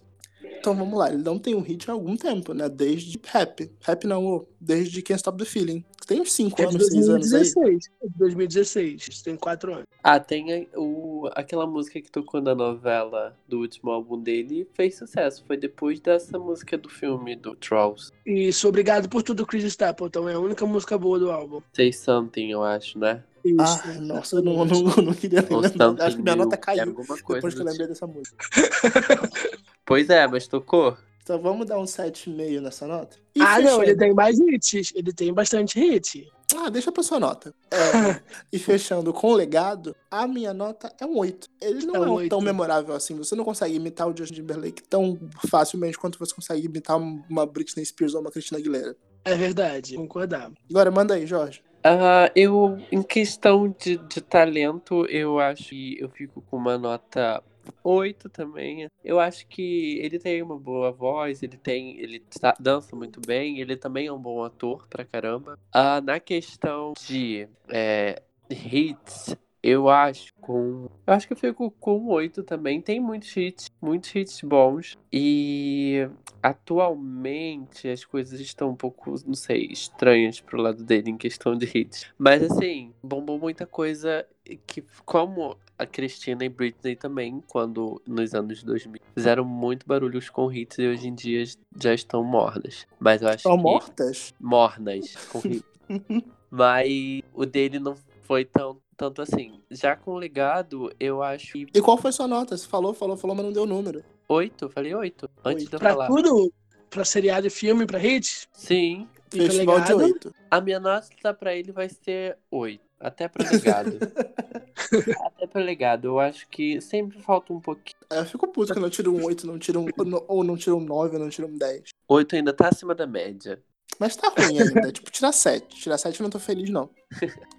então vamos lá, ele não tem um hit há algum tempo, né? Desde Rap. Rap não, desde Can't Stop the Feeling. Tem uns 5 É anos, 6 anos aí. 2016. É de 2016. Tem 4 anos. Ah, tem a- o, aquela música que tocou na novela do último álbum dele e fez sucesso. Foi depois dessa música do filme do Trolls. Isso, obrigado por tudo, Chris Stapleton. É a única música boa do álbum. Say Something, eu acho, né? Isso. Ah, nossa, eu não, não, não queria lembrar. Acho que minha nota é caiu depois que eu lembrei dessa música. Pois é, mas tocou. Então vamos dar um 7,5 nessa nota? E ah, não, fechando- ele tem mais hits. Ele tem bastante hit. Ah, deixa pra sua nota. É, e fechando com o legado, a minha nota é um 8. Ele não É é, um oito. tão memorável assim. Você não consegue imitar o Justin Timberlake tão facilmente quanto você consegue imitar uma Britney Spears ou uma Christina Aguilera. É verdade, concordar. Agora, manda aí, Jorge. Ah, eu, em questão de, de talento, eu acho que eu fico com uma nota 8 também. Eu acho que ele tem uma boa voz, ele tem. Ele tá- dança muito bem, ele também é um bom ator pra caramba. Ah, na questão de é, hits, eu acho com. Eu acho que eu fico com 8 também. Tem muitos hits, muitos hits bons. E atualmente as coisas estão um pouco, não sei, estranhas pro lado dele em questão de hits. Mas assim, bombou muita coisa que, como a Cristina e Britney também, quando nos anos 2000, fizeram muito barulhos com hits e hoje em dia já estão mornas. Mas eu acho São que mortas? mornas com hits. Mas o dele não foi tão tanto assim. Já com o legado, eu acho que E qual foi sua nota? Você falou, falou, falou, mas não deu número. 8, falei 8 antes de eu Pra falar. tudo, pra seriado e filme, pra hits, Sim, e pra Festival de 8. a minha nota pra ele vai ser 8. Até pra legado. Até pra legado. Eu acho que sempre falta um pouquinho. É, eu fico puto quando eu tiro um 8, não tiro um, ou não tiro um 9, ou não tiro um 10. 8 ainda tá acima da média. Mas tá ruim ainda. tipo, tirar 7. Tirar 7 eu não tô feliz, não.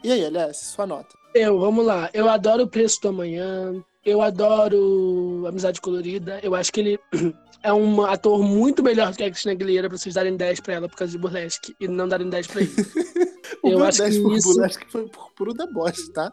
E aí, aliás, sua nota? Eu, vamos lá. Eu adoro o Preço do Amanhã. Eu adoro Amizade Colorida. Eu acho que ele é um ator muito melhor do que a Cristina Aguilera pra vocês darem 10 pra ela por causa de Burlesque e não darem 10 pra ele. O Eu meu acho 10 que por isso- Burlesque foi por puro deboche, tá?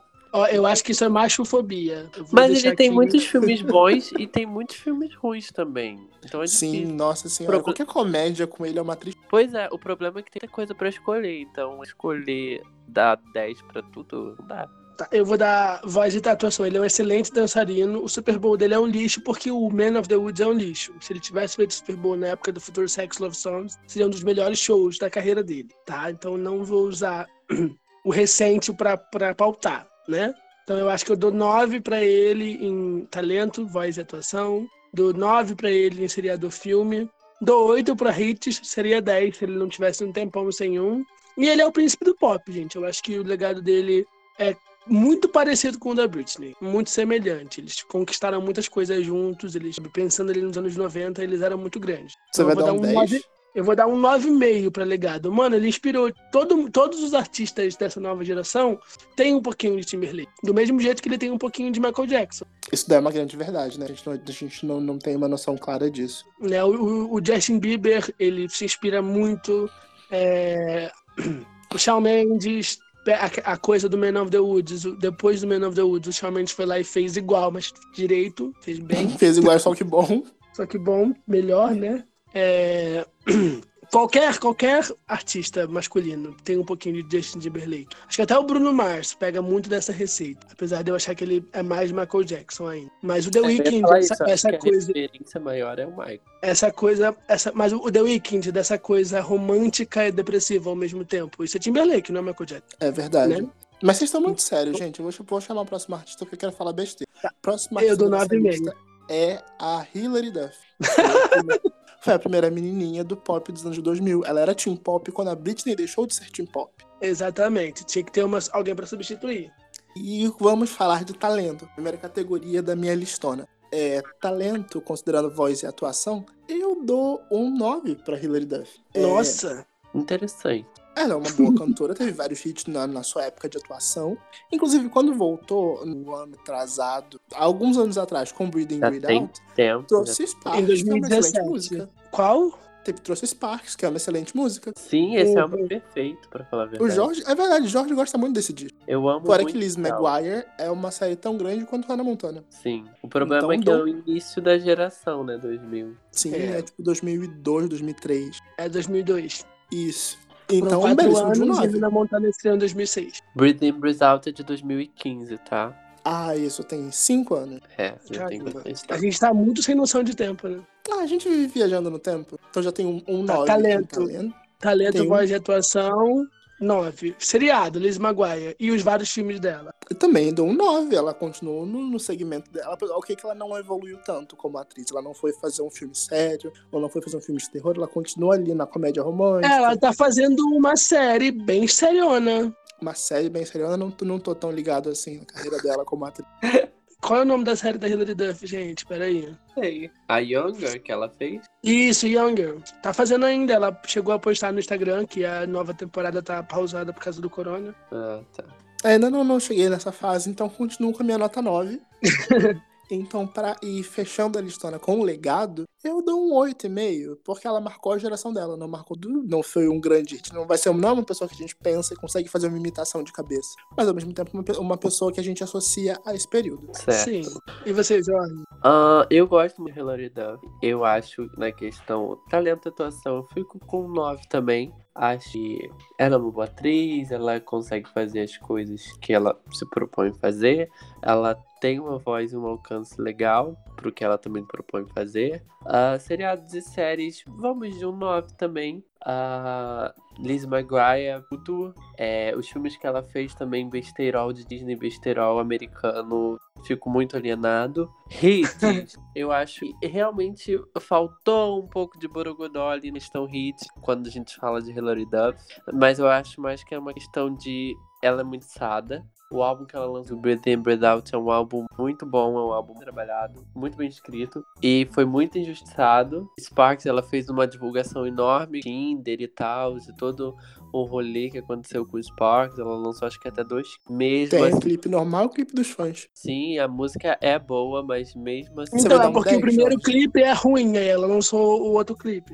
Eu acho que isso é machofobia. Mas ele tem aqui- muitos filmes bons e tem muitos filmes ruins também. Então é Sim, difícil. nossa senhora. Proble- Qualquer comédia com ele é uma triste. Pois é, o problema é que tem coisa pra escolher. Então escolher dar 10 pra tudo, não dá. Tá, eu vou dar voz e atuação. Ele é um excelente dançarino. O Super Bowl dele é um lixo porque o Man of the Woods é um lixo. Se ele tivesse feito o Super Bowl na época do Futuro Sex Love Songs, seria um dos melhores shows da carreira dele, tá? Então não vou usar o recente pra pautar, né? Então eu acho que eu dou 9 pra ele em talento, voz e atuação. Dou 9 pra ele em seriado filme. Dou 8 pra Hits, seria 10 se ele não tivesse um tempão sem um. E ele é o príncipe do pop, gente. Eu acho que o legado dele é muito parecido com o da Britney, muito semelhante. Eles conquistaram muitas coisas juntos, eles pensando ali nos anos 90, eles eram muito grandes. Você Então, vai eu vou dar um 10? nove- eu vou dar um 9,5 para legado. Mano, ele inspirou todo, todos os artistas dessa nova geração tem um pouquinho de Timberlake. Do mesmo jeito que ele tem um pouquinho de Michael Jackson. Isso daí é uma grande verdade, né? A gente não, a gente não, não tem uma noção clara disso. O, o- o Justin Bieber, ele se inspira muito. é, O Shawn Mendes, a, a coisa do Man of the Woods. Depois do Man of the Woods, o Shawn Mendes foi lá e fez igual, mas direito, fez bem. Fez igual, só que bom. Só que bom, melhor, né? É, Qualquer, qualquer artista masculino tem um pouquinho de Justin Timberlake. Acho que até o Bruno Mars pega muito dessa receita. Apesar de eu achar que ele é mais Michael Jackson ainda. Mas o The É, eu Weeknd, essa, isso, coisa. A referência maior é o Michael. essa coisa, essa, mas o The Weeknd dessa coisa romântica e depressiva ao mesmo tempo. Isso é Timberlake, não é Michael Jackson. É verdade. Né? Mas vocês estão muito sérios, gente. Eu vou, vou chamar o próximo artista porque eu quero falar besteira. Próximo Eu artista dou dessa 9,5. lista é a Hilary Duff. Foi a primeira- menininha do pop dos anos 2000. Ela era teen pop quando a Britney deixou de ser teen pop. Exatamente. Tinha que ter uma, alguém pra substituir. E vamos falar de talento. Primeira categoria da minha listona. É, talento, considerando voz e atuação, eu dou um 9 pra Hilary Duff. É, Nossa! Interessante. Ela é uma boa cantora, teve vários hits na, na sua época de atuação. Inclusive, quando voltou no ano atrasado, alguns anos atrás, com Breathing Já Breathe tem Out, tempo. trouxe já- Sparks, Em que é uma excelente 2017. música. Qual? Teve, trouxe Sparks, que é uma excelente música. Sim, esse é Uhum. o perfeito, pra falar a O verdade. Jorge, é verdade, o Jorge gosta muito desse disco. Eu amo Fora muito que Liz ela. McGuire é uma série tão grande quanto Hannah Montana. Sim. O problema Então, é que é o início da geração, né? 2000. Sim, É. é, tipo 2002, 2003. É 2002. Isso. Então, um quatro belíssimo de anos e 9. Hannah Montana estreou em 2006. Breathe In, Breathe Out é de 2015, tá? Ah, isso tem 5 anos. É, já tem bastante A tempo. gente tá muito sem noção de tempo, né? Ah, a gente vive viajando no tempo. Então já tem um, um Tá, 9. talento. talento. Talento, Tem um- voz e atuação, 9. Seriado, Liz Maguire. E os vários filmes dela. Eu também dou um 9. Ela continuou no, no segmento dela. Ok, que ela não evoluiu tanto como atriz. Ela não foi fazer um filme sério, ou não foi fazer um filme de terror. Ela continua ali na comédia romântica. Ela tá fazendo uma série bem seriona. Uma série bem seriona. Não, não tô tão ligado assim na carreira dela como atriz. Qual é o nome da série da Hilary Duff, gente? Peraí. Sei. A Younger que ela fez? Isso, Younger. Tá fazendo ainda. Ela chegou a postar no Instagram que a nova temporada tá pausada por causa do corona. Ah, tá. Ainda não, não cheguei nessa fase, então continuo com a minha nota 9. então, para ir fechando a listona com o legado, eu dou um 8,5, porque ela marcou a geração dela, não marcou do, não foi um grande hit, não vai ser não é uma pessoa que a gente pensa e consegue fazer uma imitação de cabeça, mas ao mesmo tempo uma, uma pessoa que a gente associa a esse período. Certo. Sim. E você, Jorge? Ah, eu gosto muito de Hilary Duff. Eu acho, na questão talento e atuação, eu fico com 9 também. Acho que ela é uma boa atriz, ela consegue fazer as coisas que ela se propõe fazer. Ela tem uma voz e um alcance legal pro que ela também propõe fazer. Ah, seriados e séries, vamos de um 9 também. A Liz Maguire, tudo. É, os filmes que ela fez também, besterol de Disney, besterol americano, fico muito alienado. Hits, eu acho que realmente faltou um pouco de Borogodoli na questão hits, quando a gente fala de Hilary Duff, mas eu acho mais que é uma questão de ela é muito sada. O álbum que ela lançou, Breathe In, Breathe Out, é um álbum muito bom, é um álbum trabalhado, muito bem escrito. E foi muito injustiçado. Sparks, ela fez uma divulgação enorme, Tinder e tal, e todo o rolê que aconteceu com o Sparks. Ela lançou acho que até dois meses. Tem o clipe normal e o clipe dos fãs. sim, a música é boa, mas mesmo assim. Então, é porque 10, o primeiro clipe é ruim, aí ela lançou o outro clipe.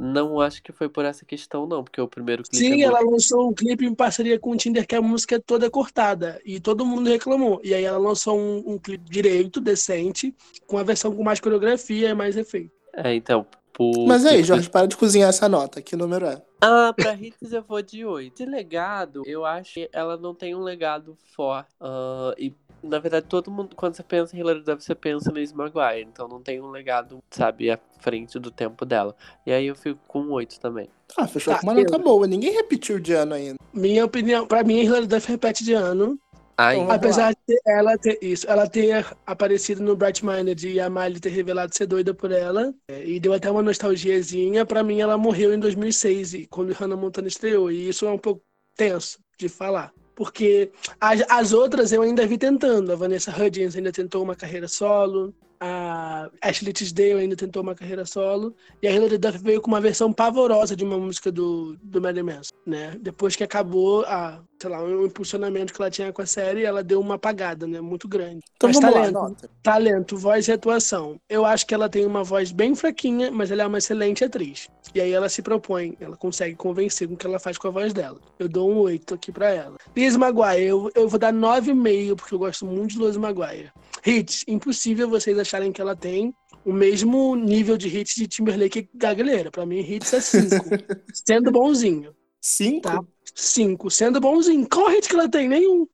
Não acho que foi por essa questão, não, porque o primeiro clipe Sim, é ela muito... lançou um clipe em parceria com o Tinder que a música é toda cortada. E todo mundo reclamou. E aí ela lançou um, um clipe direito, decente, com a versão com mais coreografia e mais efeito. É, então. Por... Mas aí, Jorge, para de cozinhar essa nota. Que número é? Ah, pra hits eu vou de 8. De legado, eu acho que ela não tem um legado forte. Ah, e, na verdade, todo mundo, quando você pensa em Hilary Duff, você pensa em Liz Maguire. Então não tem um legado, sabe, à frente do tempo dela. E aí eu fico com 8 também. Ah, fechou Tá, com uma nota Pedro. boa. Ninguém repetiu de ano ainda. Minha opinião, pra mim, Hilary Duff repete de ano. Ai, Então, Apesar de ela ter isso, ela ter aparecido no Bright Minded e a Miley ter revelado ser doida por ela, é, e deu até uma nostalgiazinha, pra mim ela morreu em 2006, e quando Hannah Montana estreou, e isso é um pouco tenso de falar. Porque as, as outras eu ainda vi tentando. A Vanessa Hudgens ainda tentou uma carreira solo. A Ashley Tisdale ainda tentou uma carreira solo. E a Hilary Duff veio com uma versão pavorosa de uma música do, do Marilyn Manson, né? Depois que acabou a, sei lá, o impulsionamento que ela tinha com a série, ela deu uma apagada, né? Muito grande. Então Mas talento, lá, talento, voz e atuação. Eu acho que ela tem uma voz bem fraquinha, mas ela é uma excelente atriz. E aí ela se propõe, ela consegue convencer com o que ela faz com a voz dela. Eu dou um 8 aqui pra ela. Liz Maguire, eu, eu vou dar 9,5, porque eu gosto muito de Liz Maguire. Hits, impossível vocês acharem que ela tem o mesmo nível de hits de Timberlake e Gagaleira. Pra mim, hits é 5. sendo bonzinho. Cinco? Tá. 5, sendo bonzinho. Qual hit que ela tem? Nenhum.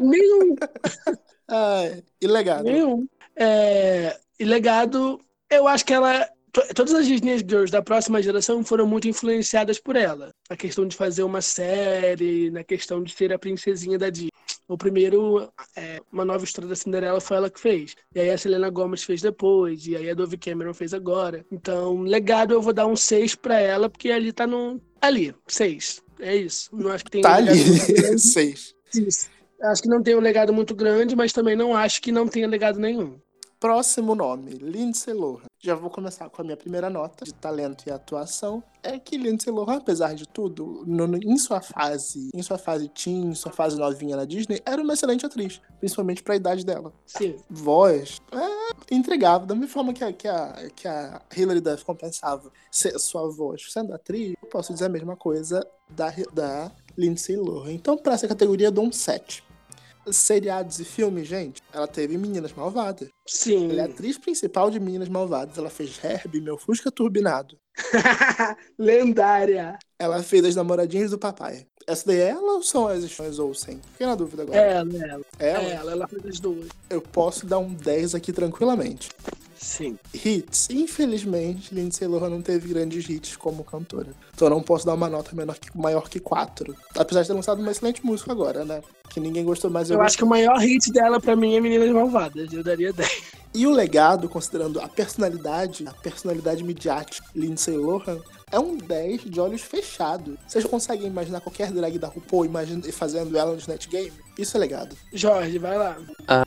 Nenhum. Ai, e legado? Nenhum. É, e legado, eu acho que ela. to- Todas as Disney Girls da próxima geração foram muito influenciadas por ela. A questão de fazer uma série, na questão de ser a princesinha da Disney. O primeiro, é, uma nova história da Cinderela foi ela que fez. E aí a Selena Gomez fez depois. E aí a Dove Cameron fez agora. Então, legado eu vou dar um 6 pra ela, porque ali tá no. Ali, 6. É isso. Não acho que tem Tá um ali. muito grande. Seis. Isso. Acho que não tem um legado muito grande, mas também não acho que não tenha legado nenhum. Próximo nome, Lindsay Lohan. Já vou começar com a minha primeira nota de talento e atuação. É que Lindsay Lohan, apesar de tudo, no- no- em sua fase, em sua fase teen, em sua fase novinha na Disney, era uma excelente atriz, principalmente pra idade dela. Sim. Voz é intrigável, da mesma forma que a, que a, que a Hilary Duff compensava ser sua voz sendo atriz, eu posso dizer a mesma coisa da, da Lindsay Lohan. Então, pra essa categoria, eu dou um 7. Seriados e filmes, gente, ela teve Meninas Malvadas. Sim. Ela é a atriz principal de Meninas Malvadas. Ela fez Herbie, Meu Fusca Turbinado. Lendária. Ela fez As Namoradinhas do Papai. Essa daí é ela ou são as Stones Olsen? Fiquei na dúvida agora. Ela, ela. É ela? Ela, ela fez as duas. Eu posso dar um 10 aqui tranquilamente. Sim. Hits. Infelizmente, Lindsay Lohan não teve grandes hits como cantora. Então eu não posso dar uma nota menor que, maior que 4. Apesar de ter lançado uma excelente música agora, né? Que ninguém gostou mais. Eu acho que o maior hit dela pra mim é Meninas Malvadas. Eu daria 10. E o legado, considerando a personalidade, a personalidade midiática Lindsay Lohan, é um 10 de olhos fechados. Vocês conseguem imaginar qualquer drag da RuPaul imagina- fazendo ela no Snatch Game? Isso é legado. Jorge, vai lá. Ah,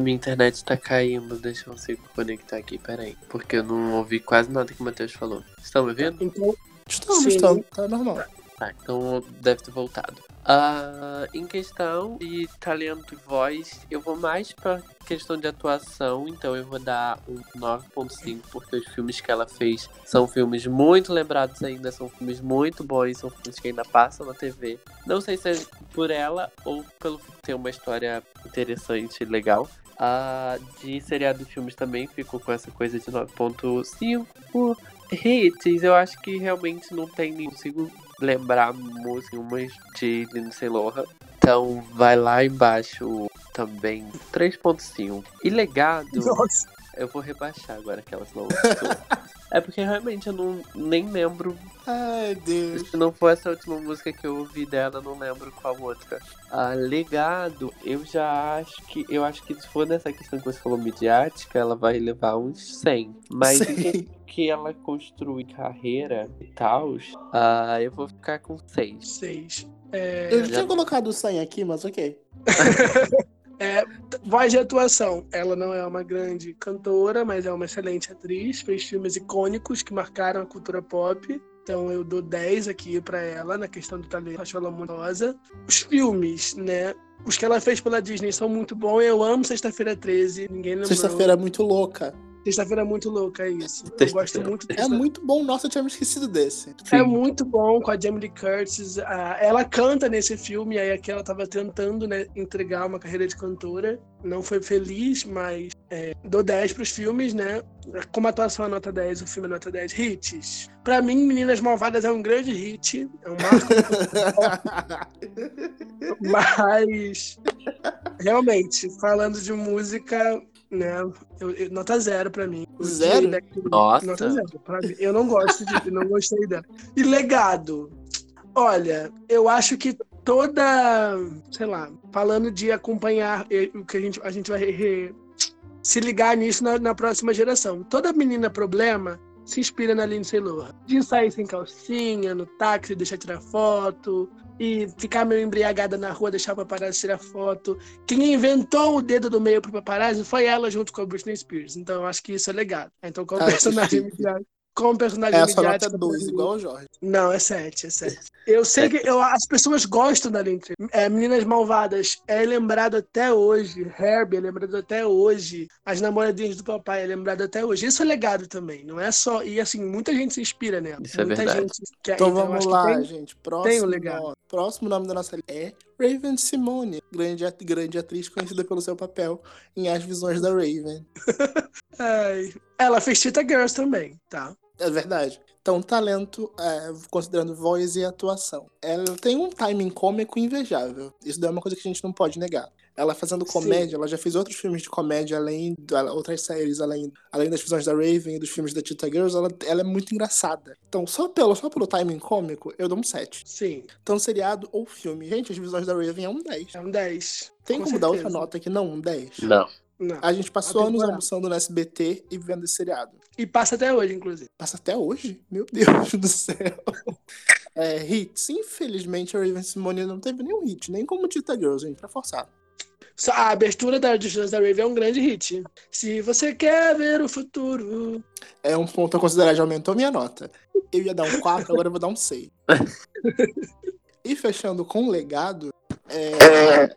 minha internet tá caindo. Deixa eu se conectar aqui, peraí. Porque eu não ouvi quase nada que o Matheus falou. Estão me ouvindo? Então, Estamos, Sim. estamos. Tá normal. Tá, então deve ter voltado. Ah, em questão de talento e voz, eu vou mais pra questão de atuação, então eu vou dar um 9.5, porque os filmes que ela fez são filmes muito lembrados ainda, são filmes muito bons, são filmes que ainda passam na TV. Não sei se é por ela ou pelo ter uma história interessante e legal. Ah, de seriado de filmes também ficou com essa coisa de 9.5. Hits, eu acho que realmente não tem consigo lembrar música umas de Lindsay Lohan. Então vai lá embaixo também 3.5. E legado, nossa. eu vou rebaixar agora aquelas não. é porque realmente eu não nem lembro Ai, Deus. Se não for essa última música que eu ouvi dela, não lembro qual outra. Ah, legado, eu já acho que. Eu acho que se for nessa questão que você falou midiática, ela vai levar uns 100. Mas que, que ela construi carreira e tal, ah, eu vou ficar com 6. Seis. É, Eu já tinha colocado o 100 aqui, mas ok. é, voz de atuação. Ela não é uma grande cantora, mas é uma excelente atriz. Fez filmes icônicos que marcaram a cultura pop. Então eu dou 10 aqui pra ela na questão do talento. Acho ela famosa. Os filmes, né? Os que ela fez pela Disney são muito bons. Eu amo Sexta-feira 13. Ninguém lembrou. Sexta-feira é muito louca. Sexta-feira é muito louca, é isso. Eu gosto muito É muito bom. Nossa, eu tinha me esquecido desse. É muito bom com a Jamie Lee Curtis. Ela canta nesse filme, aí aqui ela tava tentando né, entregar uma carreira de cantora. Não foi feliz, mas é, dou 10 pros filmes, né? Como atuação é nota 10, o filme é nota 10. Hits. Pra mim, Meninas Malvadas é um grande hit. É um marco. mas, realmente, falando de música, né? eu- eu- nota zero pra mim. Zero? Electric, Nossa. Nota zero. Pra mim. Eu não gosto de, não gostei dela. E legado. Olha, eu acho que toda, sei lá, falando de acompanhar eh, o que a gente, a gente vai re- se ligar nisso na, na próxima geração. Toda menina problema se inspira na Lindsay Lohan. De sair sem calcinha, no táxi, deixar tirar foto, e ficar meio embriagada na rua, deixar o paparazzi tirar foto. Quem inventou o dedo do meio pro paparazzi foi ela junto com a Britney Spears. Então eu acho que isso é legado. Então, como Ah, personagem que chique. Como personagem É midiática, 2, pra mim, igual o Jorge. não, é 7, é 7. Eu sei que eu- as pessoas gostam da Lindsay. É, Meninas Malvadas é lembrado até hoje. Herbie é lembrado até hoje. As namoradinhas do papai é lembrado até hoje. Isso é legado também. Não é só. E assim, muita gente se inspira nela. Isso é muita verdade. gente quer. Então eu vamos lá, tem- gente. Próximo, tem um legado. próximo nome da nossa é Raven Simone, grande, grande atriz conhecida pelo seu papel em As Visões da Raven. Ai, Ela fez Tita Girls também, tá? É verdade. Então, talento, é, considerando voz e atuação. Ela tem um timing cômico invejável. Isso daí é uma coisa que a gente não pode negar. Ela fazendo Sim. comédia, ela já fez outros filmes de comédia, além de outras séries, além, além das visões da Raven e dos filmes da Tita Girls, ela, ela é muito engraçada. Então, só pelo, só pelo timing cômico, eu dou um 7. Sim, Então, seriado ou filme. Gente, as visões da Raven é um 10. é um 10. Tem com como dar outra certeza. nota que não um 10? Não. Não. A gente passou A anos almoçando no SBT e vendo esse seriado. E passa até hoje, inclusive. Passa até hoje? Meu Deus do céu. É, hits. Infelizmente, a Raven Simone não teve nenhum hit, nem como Tita Girls, gente, pra forçar. A abertura da Justice da Raven é um grande hit. Se você quer ver o futuro. É um ponto a considerar, já aumentou minha nota. Eu ia dar um 4, agora eu vou dar um 6. e fechando com o legado, é,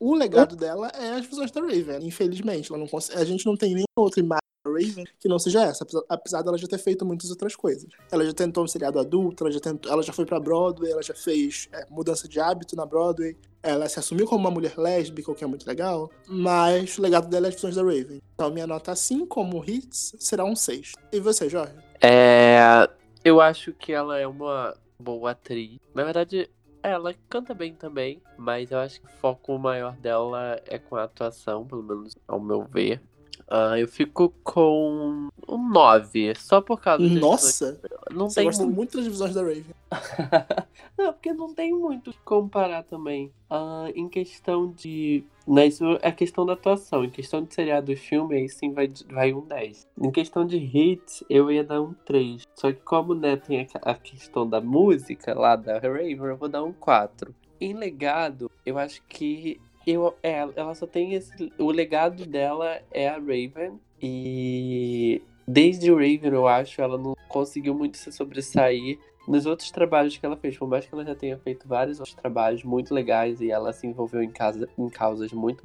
o legado dela é as visões da Raven. Infelizmente, ela não a gente não tem nenhuma outra imagem da Raven que não seja essa, apesar- dela já ter feito muitas outras coisas. Ela já tentou um seriado adulto, ela já, tentou, ela já foi pra Broadway, ela já fez é, mudança de hábito na Broadway. Ela se assumiu como uma mulher lésbica, o que é muito legal. Mas o legado dela é as visões da Raven. Então, minha nota, assim como hits, será um 6. E você, Jorge? É, eu acho que ela é uma boa atriz. Na verdade, ela canta bem também, mas eu acho que o foco maior dela é com a atuação, pelo menos ao meu ver. Ah, eu fico com um 9, só por causa Nossa! Não Você tem gosta muito. muito das visões da Raven. não, porque não tem muito o que comparar também. Ah, em questão de. Né, isso é questão da atuação. Em questão de seriado e filme, aí sim vai, vai um 10. Em questão de hits, eu ia dar um 3. Só que como né, tem a, a questão da música lá da Raven, eu vou dar um 4. Em legado, eu acho que. Eu, é, ela só tem esse. O legado dela é a Raven. E desde o Raven, eu acho, ela não conseguiu muito se sobressair nos outros trabalhos que ela fez, por mais que ela já tenha feito vários outros trabalhos muito legais e ela se envolveu em, casa, em causas muito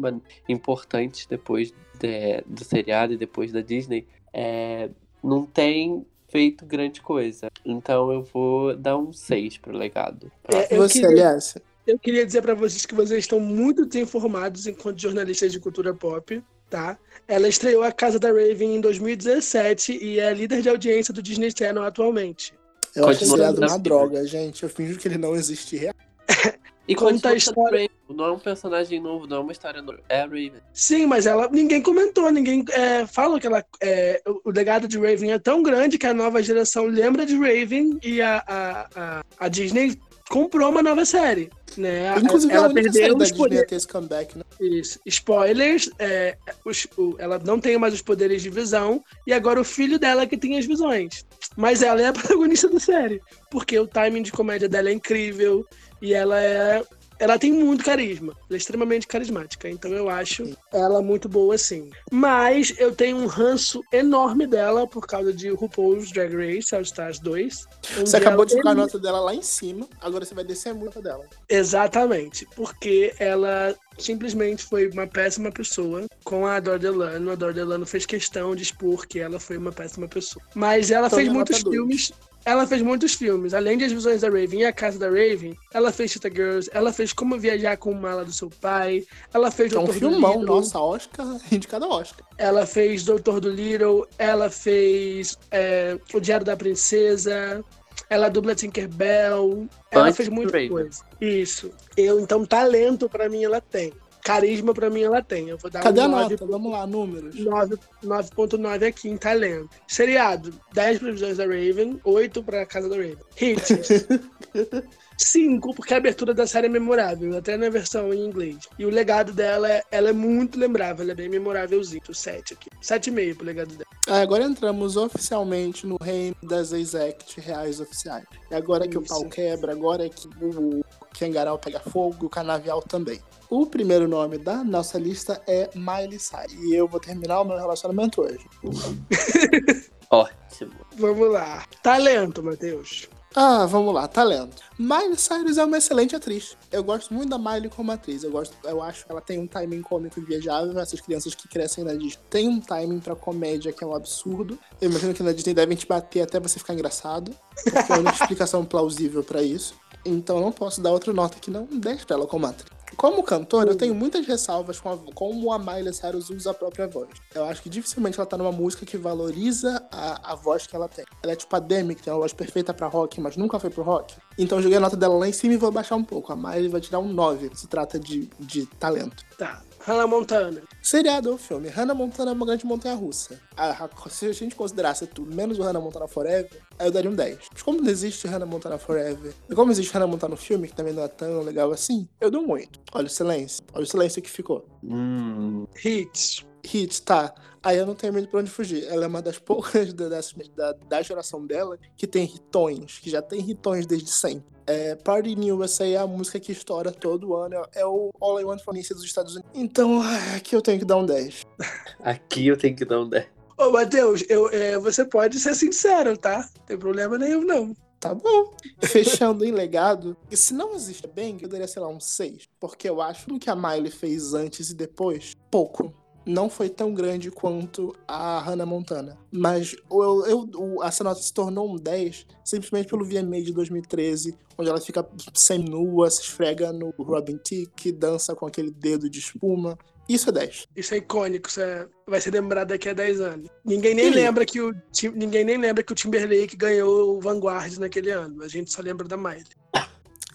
importantes depois de- do seriado e depois da Disney, é, não tem feito grande coisa. Então eu vou dar um 6 pro legado. É, eu, você, queria, aliás. eu queria dizer pra vocês que vocês estão muito desinformados enquanto jornalistas de cultura pop, tá? Ela estreou a Casa da Raven em 2017 e é líder de audiência do Disney Channel atualmente. Eu acho na uma vida. droga, gente. Eu finjo que ele não existe real. E Conta a história- Raven Não é um personagem novo, não é uma história nova. É a Raven. Sim, mas ela ninguém comentou, ninguém é, fala que ela é, o, o legado de Raven é tão grande que a nova geração lembra de Raven e a, a, a, a Disney comprou uma nova série. Né? Inclusive, ela a única perdeu os a poderes. ter esse comeback, né? Isso. Spoilers, é, os- o- ela não tem mais os poderes de visão, e agora o filho dela que tem as visões. Mas ela é a protagonista da série. Porque o timing de comédia dela é incrível e ela é. Ela tem muito carisma. Ela é extremamente carismática. Então eu acho ela muito boa, sim. Mas eu tenho um ranço enorme dela por causa de RuPaul's Drag Race All Stars 2. onde Você acabou de colocar a nota dela lá em cima, agora você vai descer a multa dela. Exatamente, porque ela simplesmente foi uma péssima pessoa com a Adore Delano. A Adore Delano fez questão de expor que ela foi uma péssima pessoa. Mas ela Então, fez nota muitos dois. Ela fez muitos filmes. Além de As Visões da Raven e A Casa da Raven, ela fez Cheetah Girls, ela fez Como Viajar com o Mala do Seu Pai, ela fez um Doutor filmão, Dolittle, nossa, Oscar, indicado a Oscar. ela fez Doutor do Little, ela fez é, O Diário da Princesa, ela dubla Tinkerbell, ela fez do muita Raven. coisa. Isso. Eu, então, talento pra mim ela tem. Carisma pra mim ela tem. Eu vou dar Cadê um a 9 nota? Vamos lá, números. 9 9.9 aqui em talento. Seriado, 10 previsões da Raven, 8 pra Casa da Raven. Hits. 5, porque a abertura da série é memorável, até na versão em inglês. E o legado dela, é- ela é muito lembrável, ela é bem memorávelzinho. 7 aqui. 7,5 pro legado dela. Ah, agora entramos oficialmente no reino das exact reais oficiais. É agora que o Isso. pau quebra, agora é que o Kengarau pega fogo, o canavial também. O primeiro nome da nossa lista é Miley Cyrus. E eu vou terminar o meu relacionamento hoje. Ótimo. Vamos lá. Talento, Matheus. Ah, vamos lá, talento. Miley Cyrus é uma excelente atriz. Eu gosto muito da Miley como atriz. Eu gosto, eu acho que ela tem um timing cômico viajável. Essas crianças que crescem na Disney têm um timing pra comédia que é um absurdo. Eu imagino que na Disney devem te bater até você ficar engraçado. Porque é a única explicação plausível pra isso. Então eu não posso dar outra nota que não 10 pra ela como atriz. Como cantora, eu tenho muitas ressalvas com a- como a Miley Cyrus usa a própria voz. Eu acho que dificilmente ela tá numa música que valoriza a, a voz que ela tem. Ela é tipo a Demi, que tem uma voz perfeita pra rock, mas nunca foi pro rock. Então eu joguei a nota dela lá em cima e vou baixar um pouco. A Miley vai tirar um 9, se trata de, de talento. Tá. Hannah Montana. Seriado ou filme? Hannah Montana é uma grande montanha russa. A- a- se a gente considerasse tudo, menos o Hannah Montana Forever, aí eu daria um 10. Mas como não existe Hannah Montana Forever, e como existe Hannah Montana no filme, que também não é tão legal assim, eu dou um 8. Olha o silêncio. Olha o silêncio que ficou. Hum, Hits. Hits, tá. Aí eu não tenho muito pra onde fugir. Ela é uma das poucas da, da, da geração dela que tem hitões, que já tem hitões desde sempre. É, Party in USA é a música que estoura todo ano, é, o All I Want for Nice dos Estados Unidos. Então, ah, aqui eu tenho que dar um 10. aqui eu tenho que dar um 10. Ô, Matheus, eu, é, você pode ser sincero, tá? Não tem problema nenhum, não. Tá bom. Fechando em legado, e se não existe bem, eu daria, sei lá, um 6. Porque eu acho que o que a Miley fez antes e depois, pouco. Não foi tão grande quanto a Hannah Montana. Mas eu, eu, o- essa nota se tornou um 10 simplesmente pelo VMA de 2013, onde ela fica semi-nua, se esfrega no Robin Thicke, dança com aquele dedo de espuma. Isso é 10. Isso é icônico, isso é- vai ser lembrado daqui a 10 anos. Ninguém nem Sim. lembra que o Tim- ninguém nem lembra que o Timberlake ganhou o Vanguard naquele ano. A gente só lembra da Miley.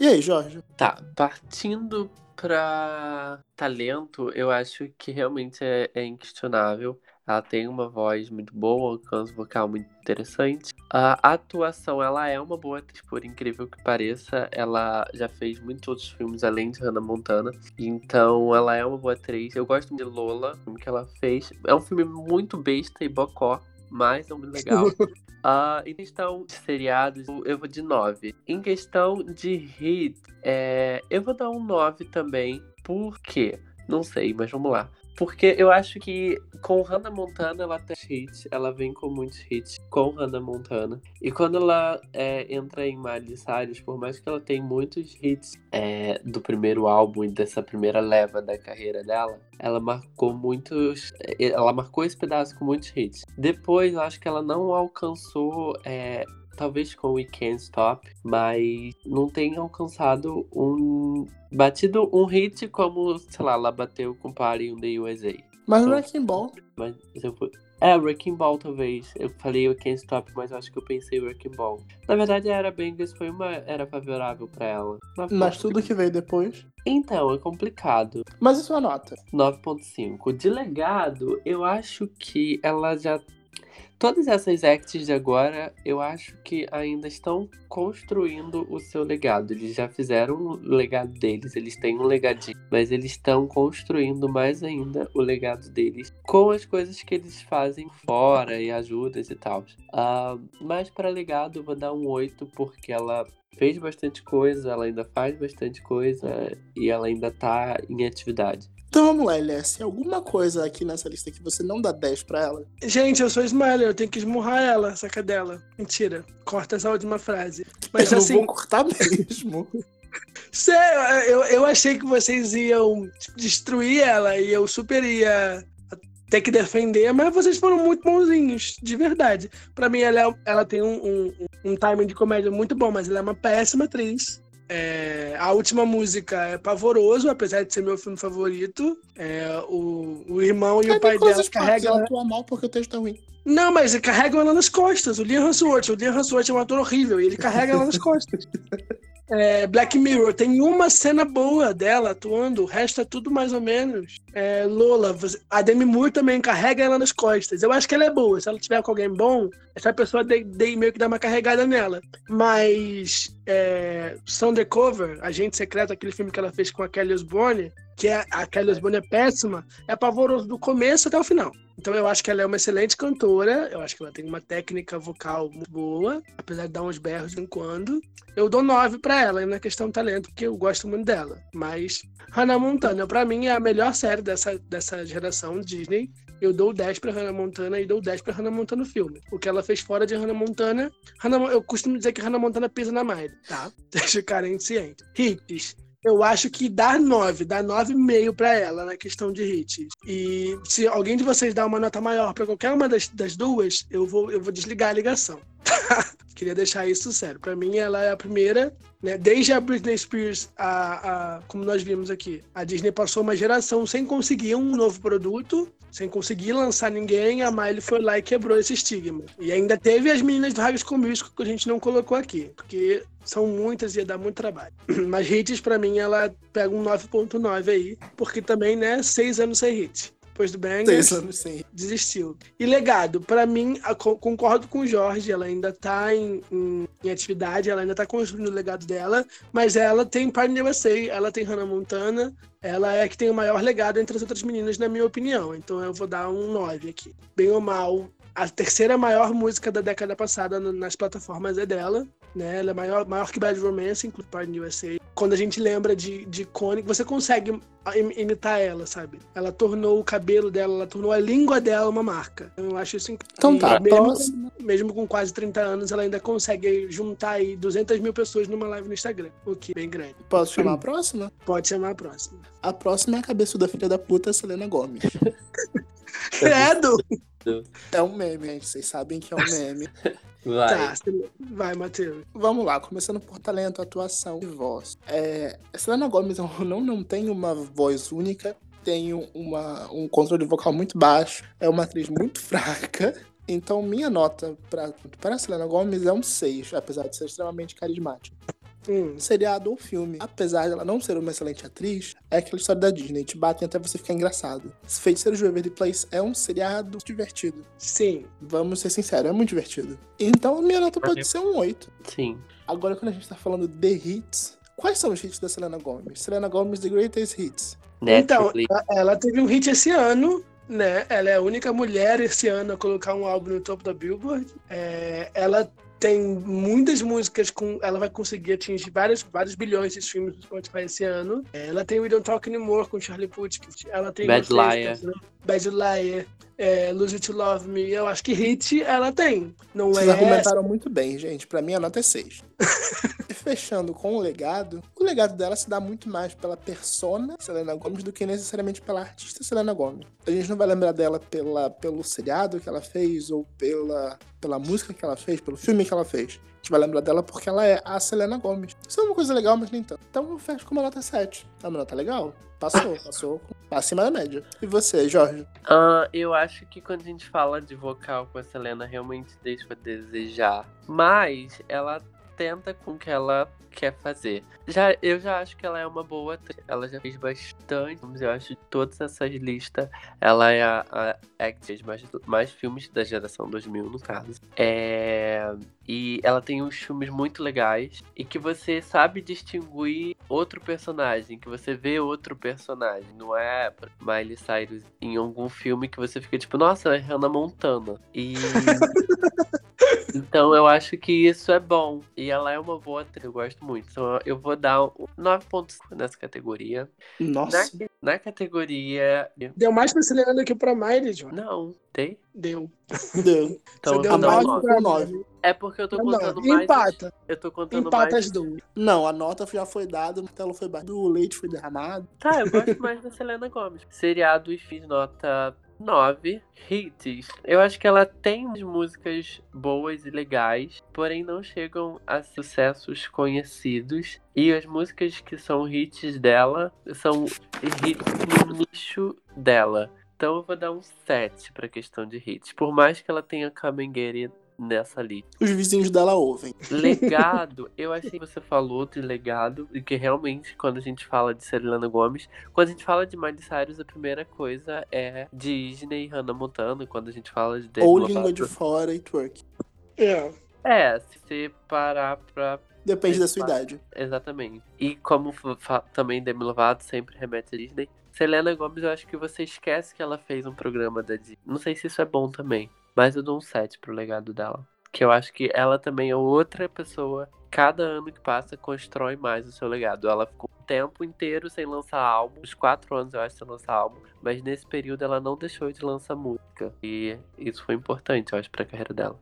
E aí, Jorge? Tá, partindo pra talento, eu acho que realmente é, é inquestionável. Ela tem uma voz muito boa, um alcance vocal muito interessante. A atuação, ela é uma boa atriz, por incrível que pareça. Ela já fez muitos outros filmes além de Hannah Montana. Então, ela é uma boa atriz. Eu gosto de Lola, o filme que ela fez. É um filme muito besta e bocó, mas é muito legal. Ah, em questão de seriados, eu vou de 9. Em questão de hit, é, eu vou dar um 9 também. Por quê? Não sei, mas vamos lá. Porque eu acho que com Hannah Montana ela tem hits, ela vem com muitos hits com Hannah Montana. E quando ela é, entra em Miley Cyrus, por mais que ela tenha muitos hits é, do primeiro álbum e dessa primeira leva da carreira dela, ela marcou muitos. Ela marcou esse pedaço com muitos hits. Depois, eu acho que ela não alcançou. é, talvez com We Can't Stop, mas não tem alcançado um. Batido um hit como, sei lá, ela bateu com Party in the USA. Mas Então- Wrecking Ball. Mas eu. É, Wrecking Ball, talvez. Eu falei o Can't Stop, mas acho que eu pensei Wrecking Ball. Na verdade, a Era Bangers foi uma era favorável pra ela. Mas tudo que veio depois. Então, é complicado. Mas isso é uma nota. 9.5. De legado, eu acho que ela já. Todas essas acts de agora, eu acho que ainda estão construindo o seu legado. Eles já fizeram o legado deles, eles têm um legadinho, mas eles estão construindo mais ainda o legado deles com as coisas que eles fazem fora e ajudas e tal. Uh, mas para legado, vou dar um 8, porque ela fez bastante coisa, ela ainda faz bastante coisa e ela ainda tá em atividade. Então vamos lá, LS. Alguma coisa aqui nessa lista que você não dá 10 pra ela? Gente, eu sou Smiler, eu tenho que esmurrar ela, essa cadela. Mentira. Corta essa última frase. Mas eu assim. vou cortar mesmo. Sério, eu, eu achei que vocês iam destruir ela e eu super ia ter que defender, mas vocês foram muito bonzinhos, de verdade. Pra mim, ela, é- ela tem um, um, um timing de comédia muito bom, mas ela é uma péssima atriz. É, a última música é pavoroso, apesar de ser meu filme favorito. É, o, o irmão e o pai dela carregam. Ela atua mal porque o texto é ruim. Não, mas carregam ela nas costas. O Liam Hemsworth, o Liam Hemsworth é um ator horrível e ele carrega ela nas costas. É, Black Mirror tem uma cena boa dela atuando, o resto é tudo mais ou menos. É, Lola, a Demi Moore também carrega ela nas costas. Eu acho que ela é boa. Se ela tiver com alguém bom, essa pessoa de, de- meio que dá uma carregada nela. Mas é, Undercover, Agente Secreto, aquele filme que ela fez com a Kelly Osbourne, que é, a Kelly Osbourne é péssima, é pavoroso do começo até o final. Então eu acho que ela é uma excelente cantora, eu acho que ela tem uma técnica vocal muito boa, apesar de dar uns berros de vez em quando. Eu dou 9 pra ela, na questão do talento, porque eu gosto muito dela. Mas Hannah Montana, pra mim, é a melhor série dessa, dessa geração Disney. Eu dou 10 pra Hannah Montana e dou 10 pra Hannah Montana no filme. O que ela fez fora de Hannah Montana. Hannah, eu costumo dizer que Hannah Montana pisa na Miley, tá? Deixa o cara ciente. Hits. Eu acho que dá 9, dá 9,5 pra ela na questão de hits. E se alguém de vocês dá uma nota maior pra qualquer uma das, das duas, eu vou, eu vou desligar a ligação. Queria deixar isso sério. Pra mim, ela é a primeira, né? Desde a Britney Spears, a, a, como nós vimos aqui, a Disney passou uma geração sem conseguir um novo produto, sem conseguir lançar ninguém. A Miley foi lá e quebrou esse estigma. E ainda teve as meninas do High School que a gente não colocou aqui, porque são muitas e ia dar muito trabalho. Mas hits, pra mim, ela pega um 9.9 aí, porque também, né, seis anos sem hit. Depois do Bangers, Seis anos desistiu. E legado, pra mim, a- co- concordo com o Jorge, ela ainda tá em, em- em atividade, ela ainda tá construindo o legado dela, mas ela tem Party USA, ela tem Hannah Montana, ela é a que tem o maior legado entre as outras meninas, na minha opinião. Então eu vou dar um 9 aqui. Bem ou mal, a terceira maior música da década passada nas plataformas é dela. Né? Ela é maior, maior que Bad Romance, inclui Party USA. Quando a gente lembra de, de Connie, você consegue im- imitar ela, sabe? Ela tornou o cabelo dela, ela tornou a língua dela uma marca. Eu acho isso incrível. Então tá, E mesmo, mesmo com quase 30 anos, ela ainda consegue juntar aí 200 mil pessoas numa live no Instagram, o que é bem grande. Posso chamar a próxima? Pode chamar a próxima. A próxima é a cabeçuda filha da puta, Selena Gomes. Credo! É um meme, gente. Vocês sabem que é um meme. Vai. Tá, vai, Matheus. Vamos lá, começando por talento, atuação e voz. É, Selena Gomez não, não tem uma voz única, tem uma, um controle vocal muito baixo, é uma atriz muito fraca. Então, minha nota para Selena Gomez é um 6, apesar de ser extremamente carismática. Hum, Seriado ou filme, apesar de ela não ser uma excelente atriz, é aquela história da Disney, te batem até você ficar engraçado. Feiticeiro de Waverly Place é um seriado divertido. sim. Vamos ser sinceros, é muito divertido. Então, minha nota pode ser um 8. Sim. Agora, quando a gente tá falando de hits, quais são os hits da Selena Gomez? Selena Gomez, The Greatest Hits. Então, Netflix. ela- ela teve um hit esse ano, né? Ela é a única mulher esse ano a colocar um álbum no topo da Billboard. É, ela tem muitas músicas com. Ela vai conseguir atingir vários, vários bilhões de streams no Spotify esse ano. Ela tem We Don't Talk Anymore com Charlie Puth. Ela tem Bad Liar. né? Bad Liar. É, Lose You to Love Me. Eu acho que hit ela tem. Não Vocês é. argumentaram muito bem, gente. Pra mim, a nota é 6. fechando com o legado, o legado dela se dá muito mais pela persona Selena Gomez do que necessariamente pela artista Selena Gomez. A gente não vai lembrar dela pela, pelo seriado que ela fez ou pela, pela música que ela fez, pelo filme que ela fez. Gente vai lembrar dela porque ela é a Selena Gomez. Isso é uma coisa legal, mas nem tanto. Então eu fecho com uma nota 7. É uma nota legal? Passou, passou acima da média. E você, Jorge? Ah, eu acho que quando a gente fala de vocal com a Selena, realmente deixa a desejar. Mas ela tenta com o que ela quer fazer. Já, eu já acho que ela é uma boa atriz. Ela já fez bastante. Eu acho de todas essas listas, ela é a, a actriz mais, mais filmes da geração 2000, no caso. É, e ela tem uns filmes muito legais e que você sabe distinguir outro personagem, que você vê outro personagem. Não é Miley Cyrus em algum filme que você fica tipo, nossa, é Hannah Montana. E. Então eu acho que isso é bom. E ela é uma boa atriz, eu gosto muito. Então eu vou dar um 9.5 nessa categoria. Nossa. Na, na, categoria. Deu mais pra Selena do que pra Miley, João. Não, tem? Deu. Deu. Então Você deu eu vou dar um 9 9. com 9. É porque eu tô Não, contando não. mais. Empata. Eu tô contando Empata mais. as duas. Não, a nota já foi dada, o martelo foi batido, o leite foi derramado. Tá, eu gosto mais da Selena Gomes. Seriados fiz nota 9. Hits. Eu acho que ela tem músicas boas e legais, porém não chegam a sucessos conhecidos. E as músicas que são hits dela são hits no nicho dela. Então eu vou dar um 7 pra questão de hits. Por mais que ela tenha Kamengueri nessa lista. Os vizinhos dela ouvem. Legado, eu achei que você falou de legado, e que realmente, quando a gente fala de Selena Gomes, quando a gente fala de Miley Cyrus, a primeira coisa é Disney e Hannah Montana, quando a gente fala de Demi Ou Lovato. língua de fora e twerk. É. É, se você parar pra. Depende da sua Exato. idade. Exatamente. E como também Demi Lovato sempre remete a Disney, Selena Gomes, eu acho que você esquece que ela fez um programa da Disney. Não sei se isso é bom também, mas eu dou um 7 pro legado dela. Que eu acho que ela também é outra pessoa. Cada ano que passa, constrói mais o seu legado. Ela ficou o tempo inteiro sem lançar álbum. Uns quatro anos, eu acho, sem lançar álbum. Mas nesse período, ela não deixou de lançar música. E isso foi importante, eu acho, pra carreira dela.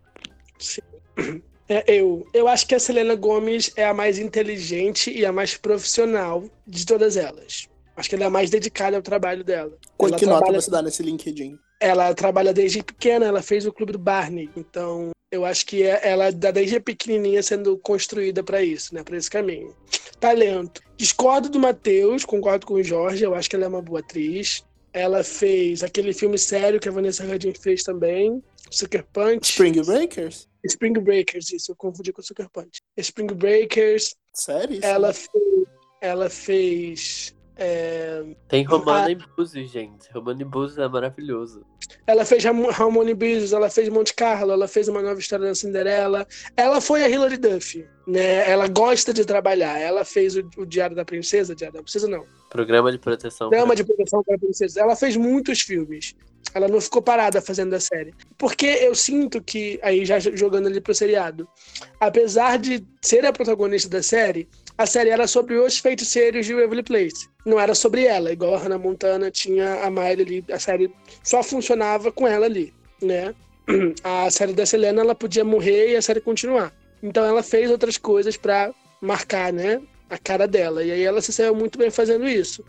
É, eu, eu acho que a Selena Gomes é a mais inteligente e a mais profissional de todas elas. Acho que ela é a mais dedicada ao trabalho dela. Quanto que nota trabalha- você dá nesse LinkedIn? Ela trabalha desde pequena, ela fez o clube do Barney. Então, eu acho que é- ela dá desde pequenininha sendo construída para isso, né, para esse caminho. Talento. Discordo do Matheus, concordo com o Jorge, eu acho que ela é uma boa atriz. Ela fez aquele filme sério que a Vanessa Hudgens fez também, Sucker Punch. Spring Breakers? Spring Breakers, isso, eu confundi com Sucker Punch. Spring Breakers, Sério? ela fez. Ela fez. É, Tem Romana e Búzios, gente. Romana e Búzios é maravilhoso. ela fez Ram- Harmony Business, ela fez Monte Carlo, ela fez uma nova história da Cinderela. Ela foi a Hilary Duff, né? Ela gosta de trabalhar. Ela fez o, o Diário da Princesa, Diário da Princesa não. Programa de proteção. Dama de Proteção para a Princesa. Ela fez muitos filmes. Ela não ficou parada fazendo a série. Porque eu sinto que, aí já jogando ali pro seriado, apesar de ser a protagonista da série, a série era sobre os feiticeiros de Waverly Place. Não era sobre ela, igual a Hannah Montana tinha a Miley ali. A série só funcionava com ela ali, né? A série da Selena, ela podia morrer e a série continuar. Então ela fez outras coisas pra marcar, né? A cara dela. E aí ela se saiu muito bem fazendo isso.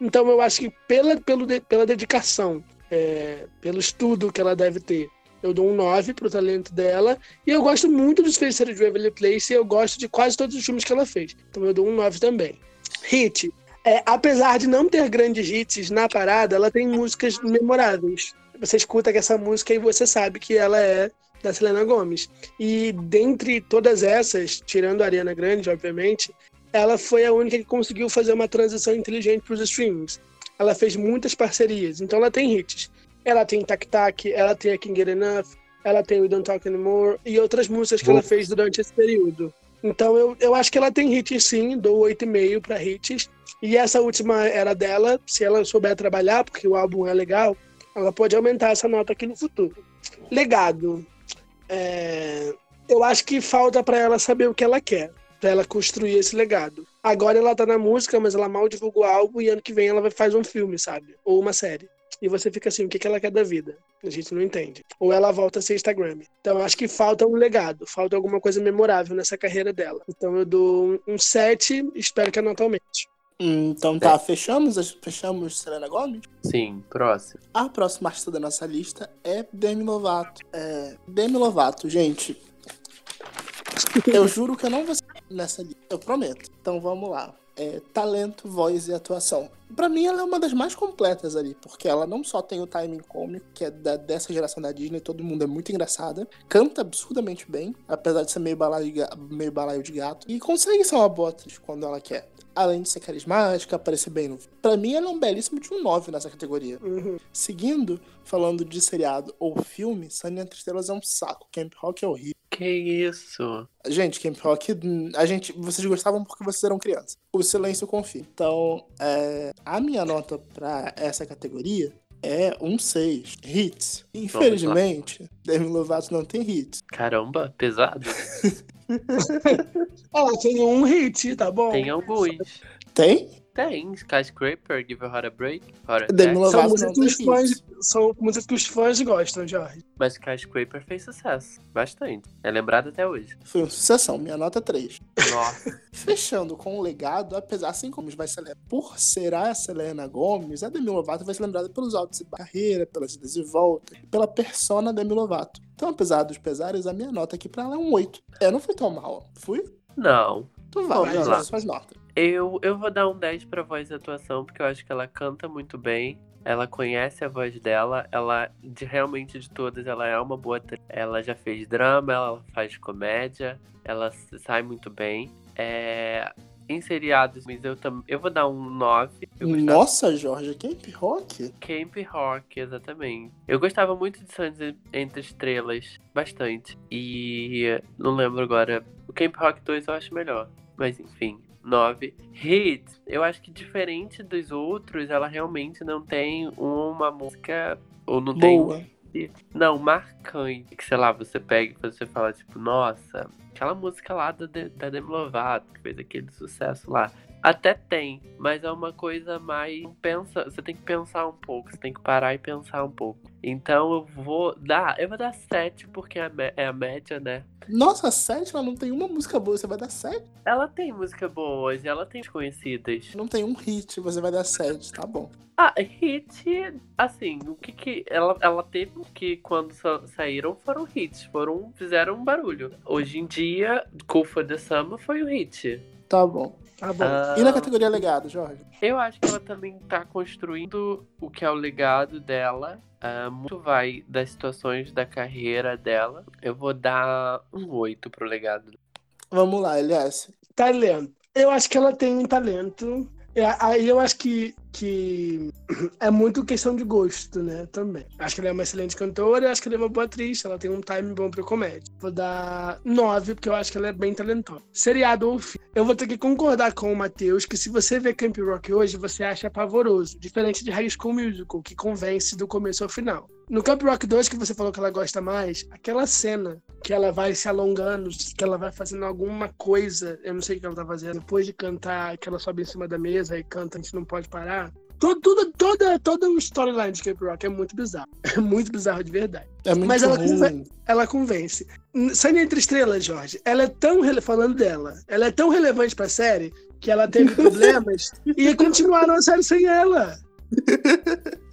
Então eu acho que pela, pelo, pela dedicação, é, pelo estudo que ela deve ter, eu dou um 9 pro talento dela. E eu gosto muito dos feiticeiros de Waverly Place e eu gosto de quase todos os filmes que ela fez. Então eu dou um 9 também. Hit. É, apesar de não ter grandes hits na parada, ela tem músicas memoráveis. Você escuta essa música e você sabe que ela é da Selena Gomes. E dentre todas essas, tirando a Ariana Grande, obviamente, ela foi a única que conseguiu fazer uma transição inteligente para os streamings. Ela fez muitas parcerias, então ela tem hits. Ela tem Tac Tac, ela tem a Can't Get Enough, ela tem We Don't Talk Anymore e outras músicas que ela fez durante esse período. Então eu, eu acho que ela tem hits sim, dou 8,5 para hits. E essa última era dela, se ela souber trabalhar, porque o álbum é legal, ela pode aumentar essa nota aqui no futuro. Legado. É, eu acho que falta para ela saber o que ela quer, para ela construir esse legado. Agora ela tá na música, mas ela mal divulga o álbum e ano que vem ela vai fazer um filme, sabe? Ou uma série. E você fica assim, o que, que ela quer da vida? A gente não entende. Ou ela volta a ser Instagram. Então acho que falta um legado, falta alguma coisa memorável nessa carreira dela. Então eu dou um 7, espero que a nota aumente. Então tá, fechamos, fechamos Selena Gomez? Sim, próximo. A próxima artista da nossa lista é Demi Lovato. É, Demi Lovato, gente. Eu juro que eu não vou ser nessa lista, eu prometo. Então vamos lá. É, talento, voz e atuação. Pra mim, ela é uma das mais completas ali, porque ela não só tem o timing cômico, que é da, dessa geração da Disney, todo mundo é muito engraçada, canta absurdamente bem, apesar de ser meio balaio, meio balaio de gato, e consegue ser uma atriz quando ela quer. Além de ser carismática, aparecer bem no. Pra mim, ela é um belíssimo de um 9 nessa categoria. Uhum. Seguindo, falando de seriado ou filme, Sunny Entre Estrelas é um saco. Camp Rock é horrível. Que isso? Gente, Camp Rock, a gente, vocês gostavam porque vocês eram crianças. O silêncio confia. Então, é, a minha nota pra essa categoria é um 6. Hits. Infelizmente, Demi Lovato não tem hits. Caramba, pesado. Ela tem um hit, tá bom? Tem alguns. Tem? Tem. Skyscraper, Give a Heart a Break. Heart Demi. Lovato São músicas que tem os fãs, são músicas que os fãs gostam, Jorge. Mas Skyscraper fez sucesso. Bastante. É lembrado até hoje. Foi uma sucessão. Minha nota é 3. Nossa. Fechando com o legado, apesar assim como vai ser por ser a Selena Gomes, a Demi Lovato vai ser lembrada pelos altos e carreira, pelas idas e voltas, pela persona Demi Lovato. Então, apesar dos pesares, a minha nota aqui pra ela é um 8. É, não foi tão mal. Fui? Não. Tu vai, Vamos lá. as suas notas. Eu, eu vou dar um 10 pra voz e atuação, porque eu acho que ela canta muito bem. Ela conhece a voz dela, ela, de realmente de todas, ela é uma boa atriz. Ela já fez drama, ela faz comédia, ela sai muito bem. É, em seriados, mas eu, tam, eu vou dar um 9. Eu gostava- Nossa, Jorge, Camp Rock? Camp Rock, exatamente. Eu gostava muito de Santos Entre Estrelas, bastante. E não lembro agora. O Camp Rock 2 eu acho melhor. Mas enfim, 9. Hit, eu acho que diferente dos outros, ela realmente não tem uma música. Ou não Boa. tem. Não, marcante. Que sei lá, você pega e você fala, tipo, nossa, aquela música lá da, da Demi Lovato, que fez aquele sucesso lá. Até tem, mas é uma coisa mais. Pensa, você tem que pensar um pouco, você tem que parar e pensar um pouco. Então eu vou dar. Eu vou dar 7, porque é a é a média, né? Nossa, 7, ela não tem uma música boa, você vai dar 7? Ela tem música boas ela tem conhecidas. Não tem um hit, você vai dar 7, tá bom. Ah, hit, assim, o que que. Ela, ela teve que quando sa- saíram foram hits, foram. fizeram um barulho. Hoje em dia, Cool for the Summer foi um hit. Tá bom. Tá bom. Ah, E na categoria legado, Jorge? Eu acho que ela também tá construindo o que é o legado dela. Ah, muito vai das situações da carreira dela. Eu vou dar um 8 pro legado. Vamos lá, Elias. Talento. Eu acho que ela tem um talento. É, Aí eu acho que, que é muito questão de gosto, né? Também. Acho que ela é uma excelente cantora, acho que ela é uma boa atriz, ela tem um time bom pra comédia. Vou dar nove, porque eu acho que ela é bem talentosa. Seriado ou filme. Eu vou ter que concordar com o Matheus que se você vê Camp Rock hoje, você acha pavoroso. Diferente de High School Musical, que convence do começo ao final. No Camp Rock 2, que você falou que ela gosta mais, aquela cena que ela vai se alongando, que ela vai fazendo alguma coisa, eu não sei o que ela tá fazendo, depois de cantar, que ela sobe em cima da mesa e canta, a gente não pode parar. Todo, tudo, toda, toda o storyline de Camp Rock é muito bizarro. É muito bizarro de verdade. É muito Mas ela ruim. Ela convence. Sunny Entre Estrelas, Jorge, ela é tão, falando dela, ela é tão relevante pra série que ela teve problemas e continuaram a série sem ela.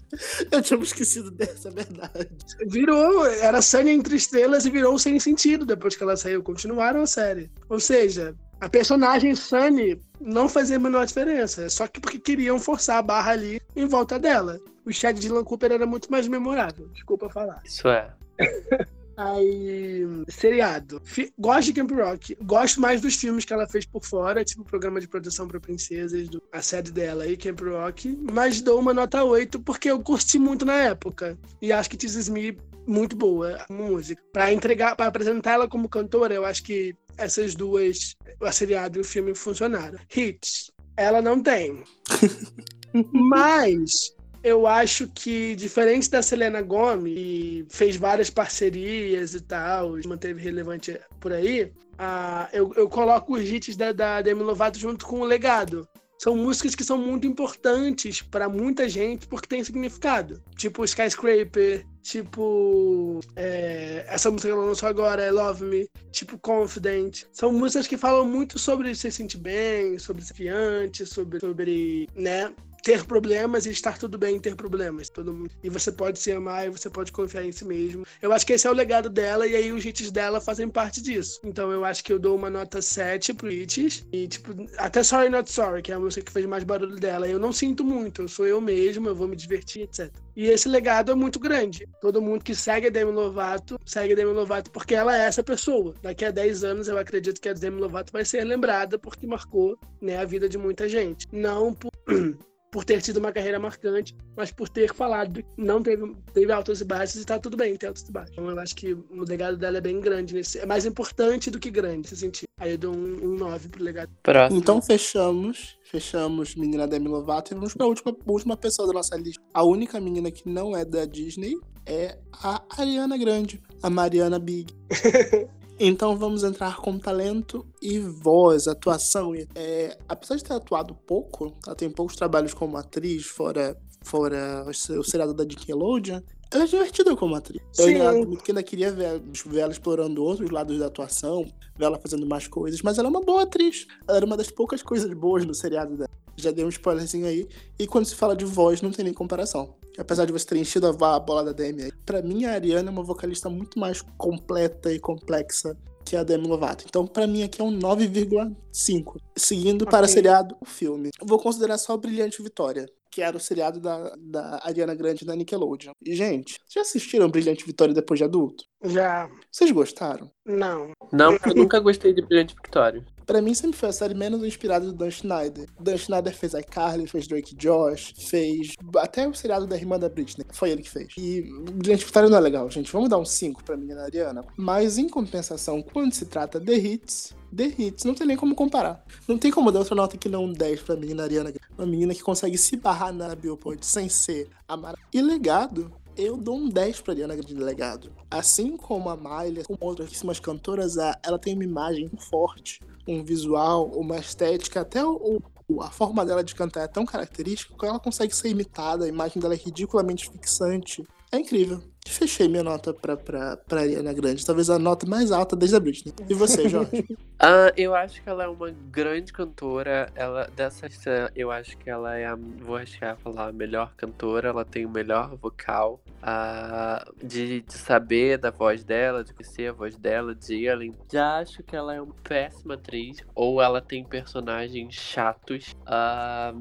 Eu tinha me esquecido dessa, é verdade. Virou, era Sunny Entre Estrelas e virou sem sentido depois que ela saiu. Continuaram a série. Ou seja, a personagem Sunny não fazia a menor diferença. Só que porque queriam forçar a barra ali em volta dela. O Chad Dylan Cooper era muito mais memorável. Desculpa falar. Isso é. Aí, seriado. Fi- Gosto de Camp Rock. Gosto mais dos filmes que ela fez por fora, tipo o programa de proteção para princesas, do- a série dela aí, Camp Rock. Mas dou uma nota 8 porque eu curti muito na época. E acho que Is Me muito boa música. Pra entregar, para apresentar ela como cantora, eu acho que essas duas, a seriado e o filme funcionaram. Hits. Ela não tem. Mas eu acho que, diferente da Selena Gomez, que fez várias parcerias e tal, manteve relevante por aí, ah, eu, eu coloco os hits da, da Demi Lovato junto com o legado. são músicas que são muito importantes para muita gente porque tem significado. Tipo Skyscraper, tipo é, essa música que ela lançou agora, é Love Me, tipo Confident. São músicas que falam muito sobre se sentir bem, sobre ser fiante, sobre, sobre né, ter problemas e estar tudo bem em ter problemas. Todo mundo. E você pode se amar e você pode confiar em si mesmo. Eu acho que esse é o legado dela e aí os hits dela fazem parte disso. Então eu acho que eu dou uma nota 7 pro hits. E, tipo, até Sorry Not Sorry, que é a música que fez mais barulho dela. Eu não sinto muito, eu sou eu mesmo, eu vou me divertir, etc. E esse legado é muito grande. Todo mundo que segue a Demi Lovato, segue a Demi Lovato porque ela é essa pessoa. Daqui a 10 anos eu acredito que a Demi Lovato vai ser lembrada porque marcou né, a vida de muita gente. Não por por ter tido uma carreira marcante, mas por ter falado não teve, teve altos e baixos e tá tudo bem ter altos e baixos. Então eu acho que o legado dela é bem grande, nesse, é mais importante do que grande nesse sentido. Aí eu dou um, um 9 pro legado. Próximo. Então fechamos, fechamos menina Demi Lovato e vamos pra última, última pessoa da nossa lista. A única menina que não é da Disney é a Ariana Grande, a Mariana Big. Então vamos entrar com talento e voz, atuação. É, apesar de ter atuado pouco, ela tem poucos trabalhos como atriz, fora, fora o seriado da Nickelodeon. Ela é divertida como atriz. Eu Sim. ainda, muito ainda queria ver, ver ela explorando outros lados da atuação, ver ela fazendo mais coisas, mas ela é uma boa atriz. Ela era uma das poucas coisas boas no seriado dela. Já dei um spoilerzinho aí. E quando se fala de voz, não tem nem comparação. Apesar de você ter enchido a bola da Demi aí, pra mim a Ariana é uma vocalista muito mais completa e complexa que a Demi Lovato. Então, pra mim, aqui é um 9,5. Seguindo para Ok. seriado, o filme. Eu vou considerar só Brilhante Vitória, que era o seriado da, da Ariana Grande da Nickelodeon. E, gente, vocês já assistiram Brilhante Vitória depois de adulto? Já, Vocês gostaram? não. Não, porque eu nunca gostei de Brilhante Victória. Pra mim, sempre foi a série menos inspirada do Dan Schneider. Dan Schneider fez iCarly, fez Drake Josh, fez até o seriado da irmã da Britney. Foi ele que fez. E Brilhante Vitória não é legal, gente. Vamos dar um 5 pra menina Ariana. Mas, em compensação, quando se trata de hits, The Hits, não tem nem como comparar. Não tem como dar outra nota que não um 10 pra menina Ariana. Uma menina que consegue se barrar na Billboard sem ser a. E legado, eu dou um 10 pra Ariana de legado. Assim como a Miley, como outras cantoras, ela tem uma imagem forte, um visual, uma estética, até o, a forma dela de cantar é tão característica que ela consegue ser imitada, a imagem dela é ridiculamente fixante. É incrível. Fechei minha nota pra, pra, pra Ariana Grande. Talvez a nota mais alta desde a Britney. E você, Jorge? Ah, eu acho que ela é uma grande cantora. Ela dessa eu acho que ela é a, vou arriscar falar a melhor cantora. Ela tem o melhor vocal, ah, de, de saber da voz dela, de conhecer a voz dela, de além. Já acho que ela é uma péssima atriz ou ela tem personagens chatos. ah,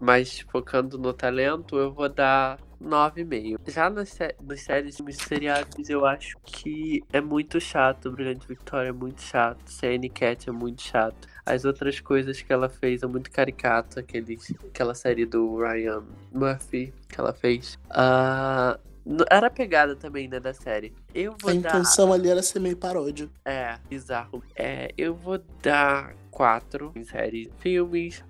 mas focando no talento, eu vou dar 9,5. Já nas, sé- nas séries seriados, eu acho que é muito chato. Brilhante Victoria é muito chato. Sandy Cat é muito chato. As outras coisas que ela fez é muito caricato. Aqueles, aquela série do Ryan Murphy que ela fez. N- era a pegada também, né, da série. Eu vou A dar. intenção ali era ser meio paródia. É, bizarro. É, eu vou dar quatro em séries, filmes.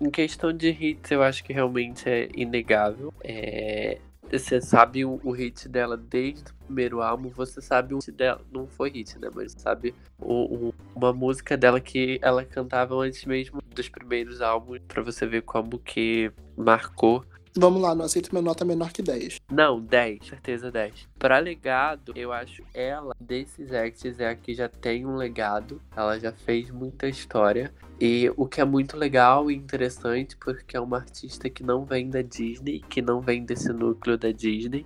Em questão de hits, eu acho que realmente é inegável. É, você sabe o, o hit dela desde o primeiro álbum, você sabe o hit dela. Não foi hit, né? Mas sabe o- o- uma música dela que ela cantava antes mesmo dos primeiros álbuns, pra você ver como que marcou. Vamos lá, não aceito minha nota menor que 10. Não, 10, certeza 10. Pra legado, eu acho ela, desses acts, é a que já tem um legado. Ela já fez muita história. E o que é muito legal e interessante, porque é uma artista que não vem da Disney, que não vem desse núcleo da Disney.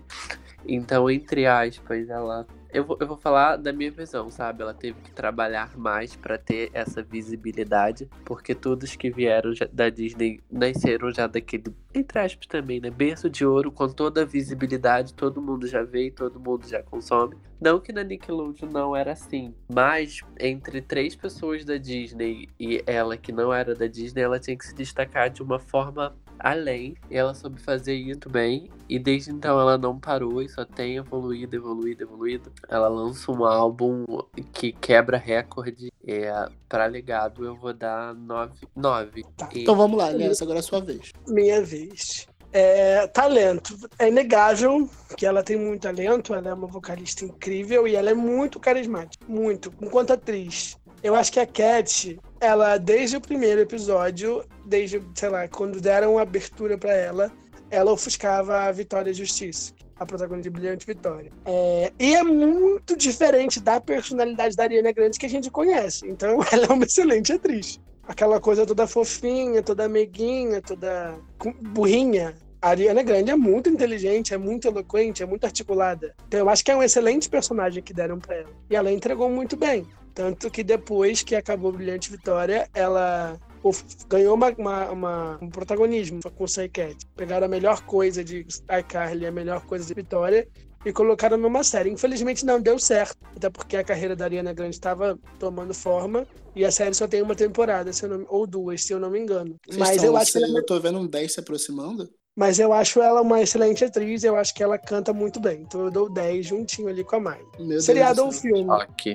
Então, entre aspas, ela. Eu vou, eu vou falar da minha visão, sabe? Ela teve que trabalhar mais pra ter essa visibilidade, porque todos que vieram da Disney nasceram já daquele, entre aspas também, né? Berço de ouro, com toda a visibilidade, todo mundo já vê e todo mundo já consome. Não que na Nickelodeon não era assim, mas entre três pessoas da Disney e ela que não era da Disney, ela tinha que se destacar de uma forma além. E ela soube fazer isso bem. E desde então ela não parou e só tem evoluído, evoluído, evoluído. Ela lança um álbum que quebra recorde. É, para legado eu vou dar 9. 9. E- Então vamos lá, Elias, agora é a sua vez. Minha vez. É, talento. É inegável que ela tem muito talento, ela é uma vocalista incrível e ela é muito carismática. Muito. Enquanto atriz, Eu acho que a Cat, ela, desde o primeiro episódio, desde, sei lá, quando deram abertura pra ela, ela ofuscava a Vitória Justiça. A protagonista de Brilhante Vitória. É, e é muito diferente da personalidade da Ariana Grande que a gente conhece. Então, ela é uma excelente atriz. Aquela coisa toda fofinha, toda meiguinha, toda burrinha. A Ariana Grande é muito inteligente, é muito eloquente, é muito articulada. Então eu acho que é um excelente personagem que deram pra ela. E ela entregou muito bem. Tanto que depois que acabou Brilhante Vitória, ela ganhou uma, uma- uma- um protagonismo com o Cat. Pegaram a melhor coisa de iCarly, a melhor coisa de Vitória e colocaram numa série. Infelizmente não deu certo, até porque a carreira da Ariana Grande estava tomando forma e a série só tem uma temporada, não- ou duas, se eu não me engano. Vocês Mas estão- eu acho que ela eu tô vendo um 10 se aproximando. Mas eu acho ela uma excelente atriz, eu acho que ela canta muito bem. Então eu dou 10 juntinho ali com a. Meu Deus Seriado do ou filme?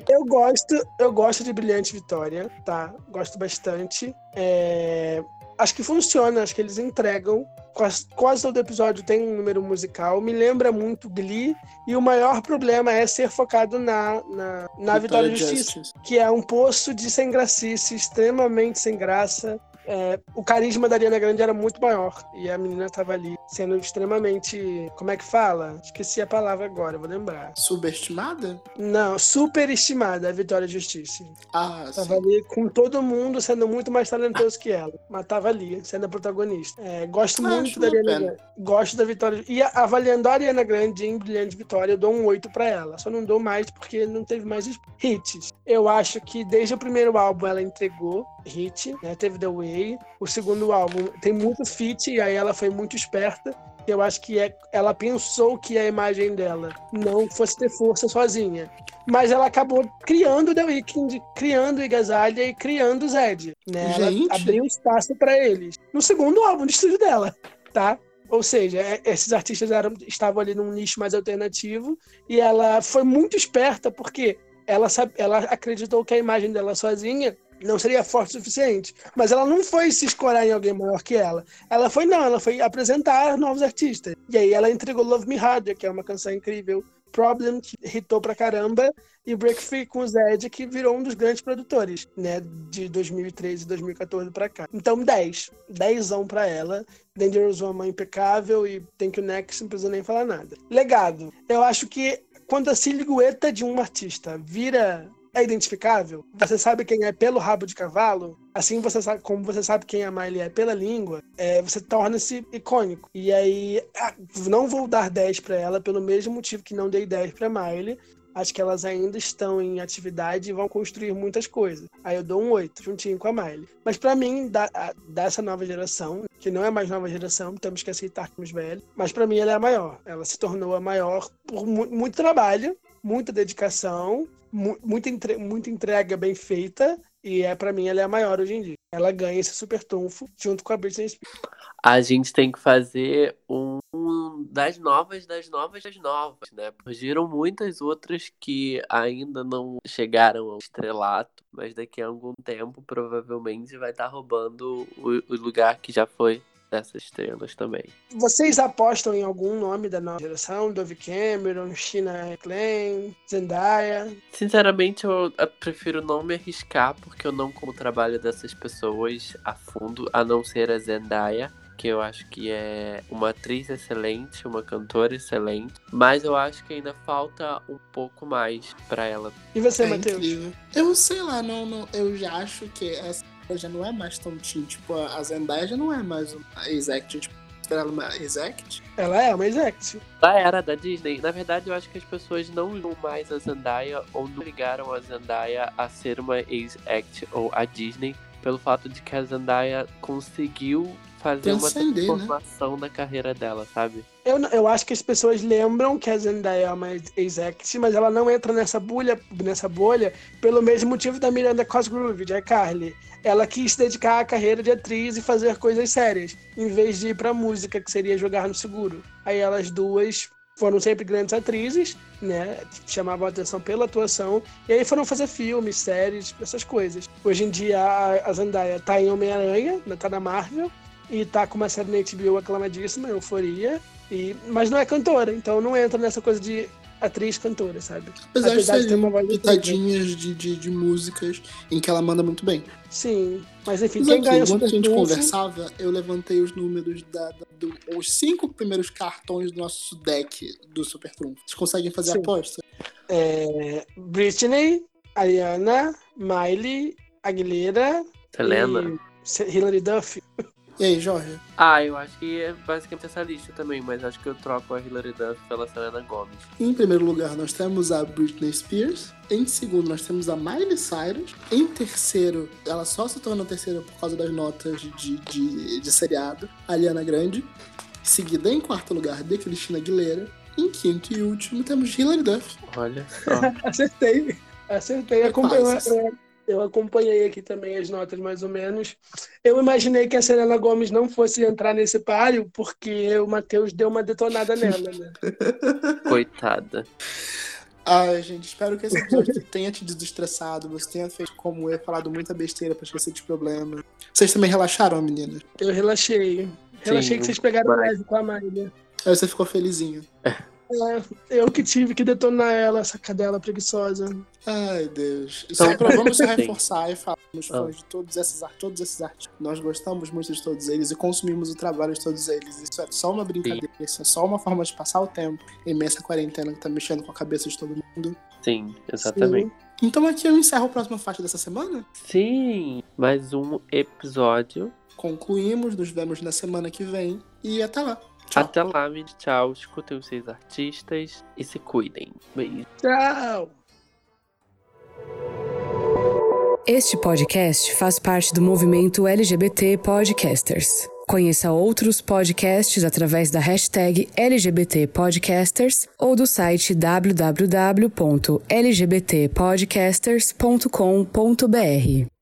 Eu gosto, eu gosto de Brilhante Vitória, tá? Gosto bastante. É, Acho que funciona, acho que eles entregam. Quase, quase todo episódio tem um número musical. Me lembra muito Glee. E o maior problema é ser focado na, na, na Vitória e Justiça Justice. que é um poço de sem gracice, extremamente sem graça. É, o carisma da Ariana Grande era muito maior. E a menina tava ali sendo extremamente. Como é que fala? Esqueci a palavra agora, vou lembrar. Subestimada? Não, superestimada a Vitória Justiça. Ah, Tava sim. ali com todo mundo sendo muito mais talentoso que ela. Mas tava ali, sendo a protagonista. É, gosto Ah, muito da Ariana. Grande. Gosto da Vitória. E avaliando a Ariana Grande em Brilhante Vitória, eu dou um 8 pra ela. Só não dou mais porque não teve mais hits. Eu acho que desde o primeiro álbum ela entregou hit, né? Teve The Way. O segundo álbum tem muito feat, e aí ela foi muito esperta. Eu acho que é, ela pensou que a imagem dela não fosse ter força sozinha. Mas ela acabou criando The Weeknd, criando Igazalha e criando Zed. Né? Ela abriu espaço para eles. No segundo álbum de estúdio dela, tá? Ou seja, é- esses artistas eram, estavam ali num nicho mais alternativo e ela foi muito esperta porque ela, ela acreditou que a imagem dela sozinha não seria forte o suficiente. Mas ela não foi se escorar em alguém maior que ela. Ela foi, não, ela foi apresentar novos artistas. E aí ela entregou Love Me Harder, que é uma canção incrível. Problem, que hitou pra caramba. E Break Free com o Zed, que virou um dos grandes produtores, né? De 2013 e 2014 pra cá. Então, 10. 10 pra ela. Dangerous Woman impecável e Thank You Next, não precisa nem falar nada. Legado. Eu acho que quando a silhueta de um artista vira é identificável, você sabe quem é pelo rabo de cavalo, assim você sabe, como você sabe quem a Miley é pela língua, é, você torna-se icônico. E aí, ah, não vou dar 10 pra ela pelo mesmo motivo que não dei 10 pra Miley. Acho que elas ainda estão em atividade e vão construir muitas coisas. Aí eu dou um 8, juntinho com a Miley. Mas pra mim, da, dessa nova geração, que não é mais nova geração, temos que aceitar que somos velhos, mas pra mim ela é a maior. Ela se tornou a maior por mu- muito trabalho, muita dedicação, mu- muita, entre- muita entrega bem feita, e é para mim ela é a maior hoje em dia. Ela ganha esse super trunfo junto com a Britney Spears. A gente tem que fazer um, das novas, das novas, das novas, né? Surgiram muitas outras que ainda não chegaram ao estrelato, mas daqui a algum tempo provavelmente vai estar roubando o, o lugar que já foi dessas estrelas também. Vocês apostam em algum nome da nova geração? Dove Cameron, China Klein, Zendaya? Sinceramente, eu prefiro não me arriscar, porque eu não como o trabalho dessas pessoas a fundo, a não ser a Zendaya, que eu acho que é uma atriz excelente, uma cantora excelente, mas eu acho que ainda falta um pouco mais pra ela. E você, É Matheus? incrível. Eu sei lá, não, não, eu já acho que essa já não é mais tão teen. Tipo, a Zendaya já não é mais uma exact. Tipo, ela é uma exact? Ela é uma executive. Da era da Disney, na verdade eu acho que as pessoas não ligam mais a Zendaya ou não ligaram a Zendaya a ser uma ex-act ou a Disney pelo fato de que a Zendaya conseguiu fazer uma né? transformação na carreira dela, sabe? Eu, eu acho que as pessoas lembram que a Zendaya é uma ex-act, mas ela não entra nessa bolha, nessa bolha pelo mesmo motivo da Miranda Cosgrove, de iCarly. Ela quis dedicar à carreira de atriz e fazer coisas sérias, em vez de ir pra música, que seria jogar no seguro. Aí elas duas foram sempre grandes atrizes, né? Chamavam a atenção pela atuação, e aí foram fazer filmes, séries, essas coisas. Hoje em dia a, a Zendaya tá em Homem-Aranha, tá na Marvel, e tá com uma série na HBO aclamadíssima, Euforia, e, mas não é cantora, então não entra nessa coisa de atriz cantora, sabe? Apesar, Apesar de de ter uma voz pitadinhas de, de, de músicas em que ela manda muito bem. Sim, mas enfim, Mas quem aqui, ganha o enquanto a gente conversava, eu levantei os números da, da- do- os cinco primeiros cartões do nosso deck do Super Trunfo. Vocês conseguem fazer Sim. aposta? É, Britney, Ariana, Miley, Aguilera Selena? e Hilary Duff. E aí, Jorge? Ah, eu acho que é basicamente essa lista também, mas acho que eu troco a Hilary Duff pela Selena Gomez. Em primeiro lugar, nós temos a Britney Spears. Em segundo, nós temos a Miley Cyrus. Em terceiro, ela só se tornou terceira por causa das notas de, de, de seriado, a Ariana Grande. Seguida em quarto lugar, de Cristina Aguilera. Em quinto e último, temos Hilary Duff. Olha só. Acertei. Acertei. Acompanhei- quase. Eu, acompanhei aqui também as notas, mais ou menos. Eu imaginei que a Selena Gomes não fosse entrar nesse páreo, porque o Matheus deu uma detonada nela, né? Coitada. Ai, gente, espero que esse episódio tenha te desestressado. Você tenha feito como eu, falado muita besteira pra esquecer de problema. Vocês também relaxaram, menina? Eu relaxei. Relaxei Sim, que vocês pegaram leve com a Miley. Aí você ficou felizinho. É, eu que tive que detonar ela, essa cadela preguiçosa. Ai, Deus. Então- Só pra, vamos Sim. reforçar e falar nos Ah. fãs de todos esses, todos esses artistas. Nós gostamos muito de todos eles e consumimos o trabalho de todos eles. Isso é só uma brincadeira, isso é só uma forma de passar o tempo em meio a essa quarentena que tá mexendo com a cabeça de todo mundo. Sim, exatamente. Então aqui eu encerro a próxima faixa dessa semana. Sim, mais um episódio. Concluímos, nos vemos na semana que vem e até lá. Tchau. Até lá, gente. Tchau. Escutem os seis artistas e se cuidem. Beijo. Tchau! Este podcast faz parte do movimento LGBT Podcasters. Conheça outros podcasts através da hashtag LGBT Podcasters ou do site www.lgbtpodcasters.com.br.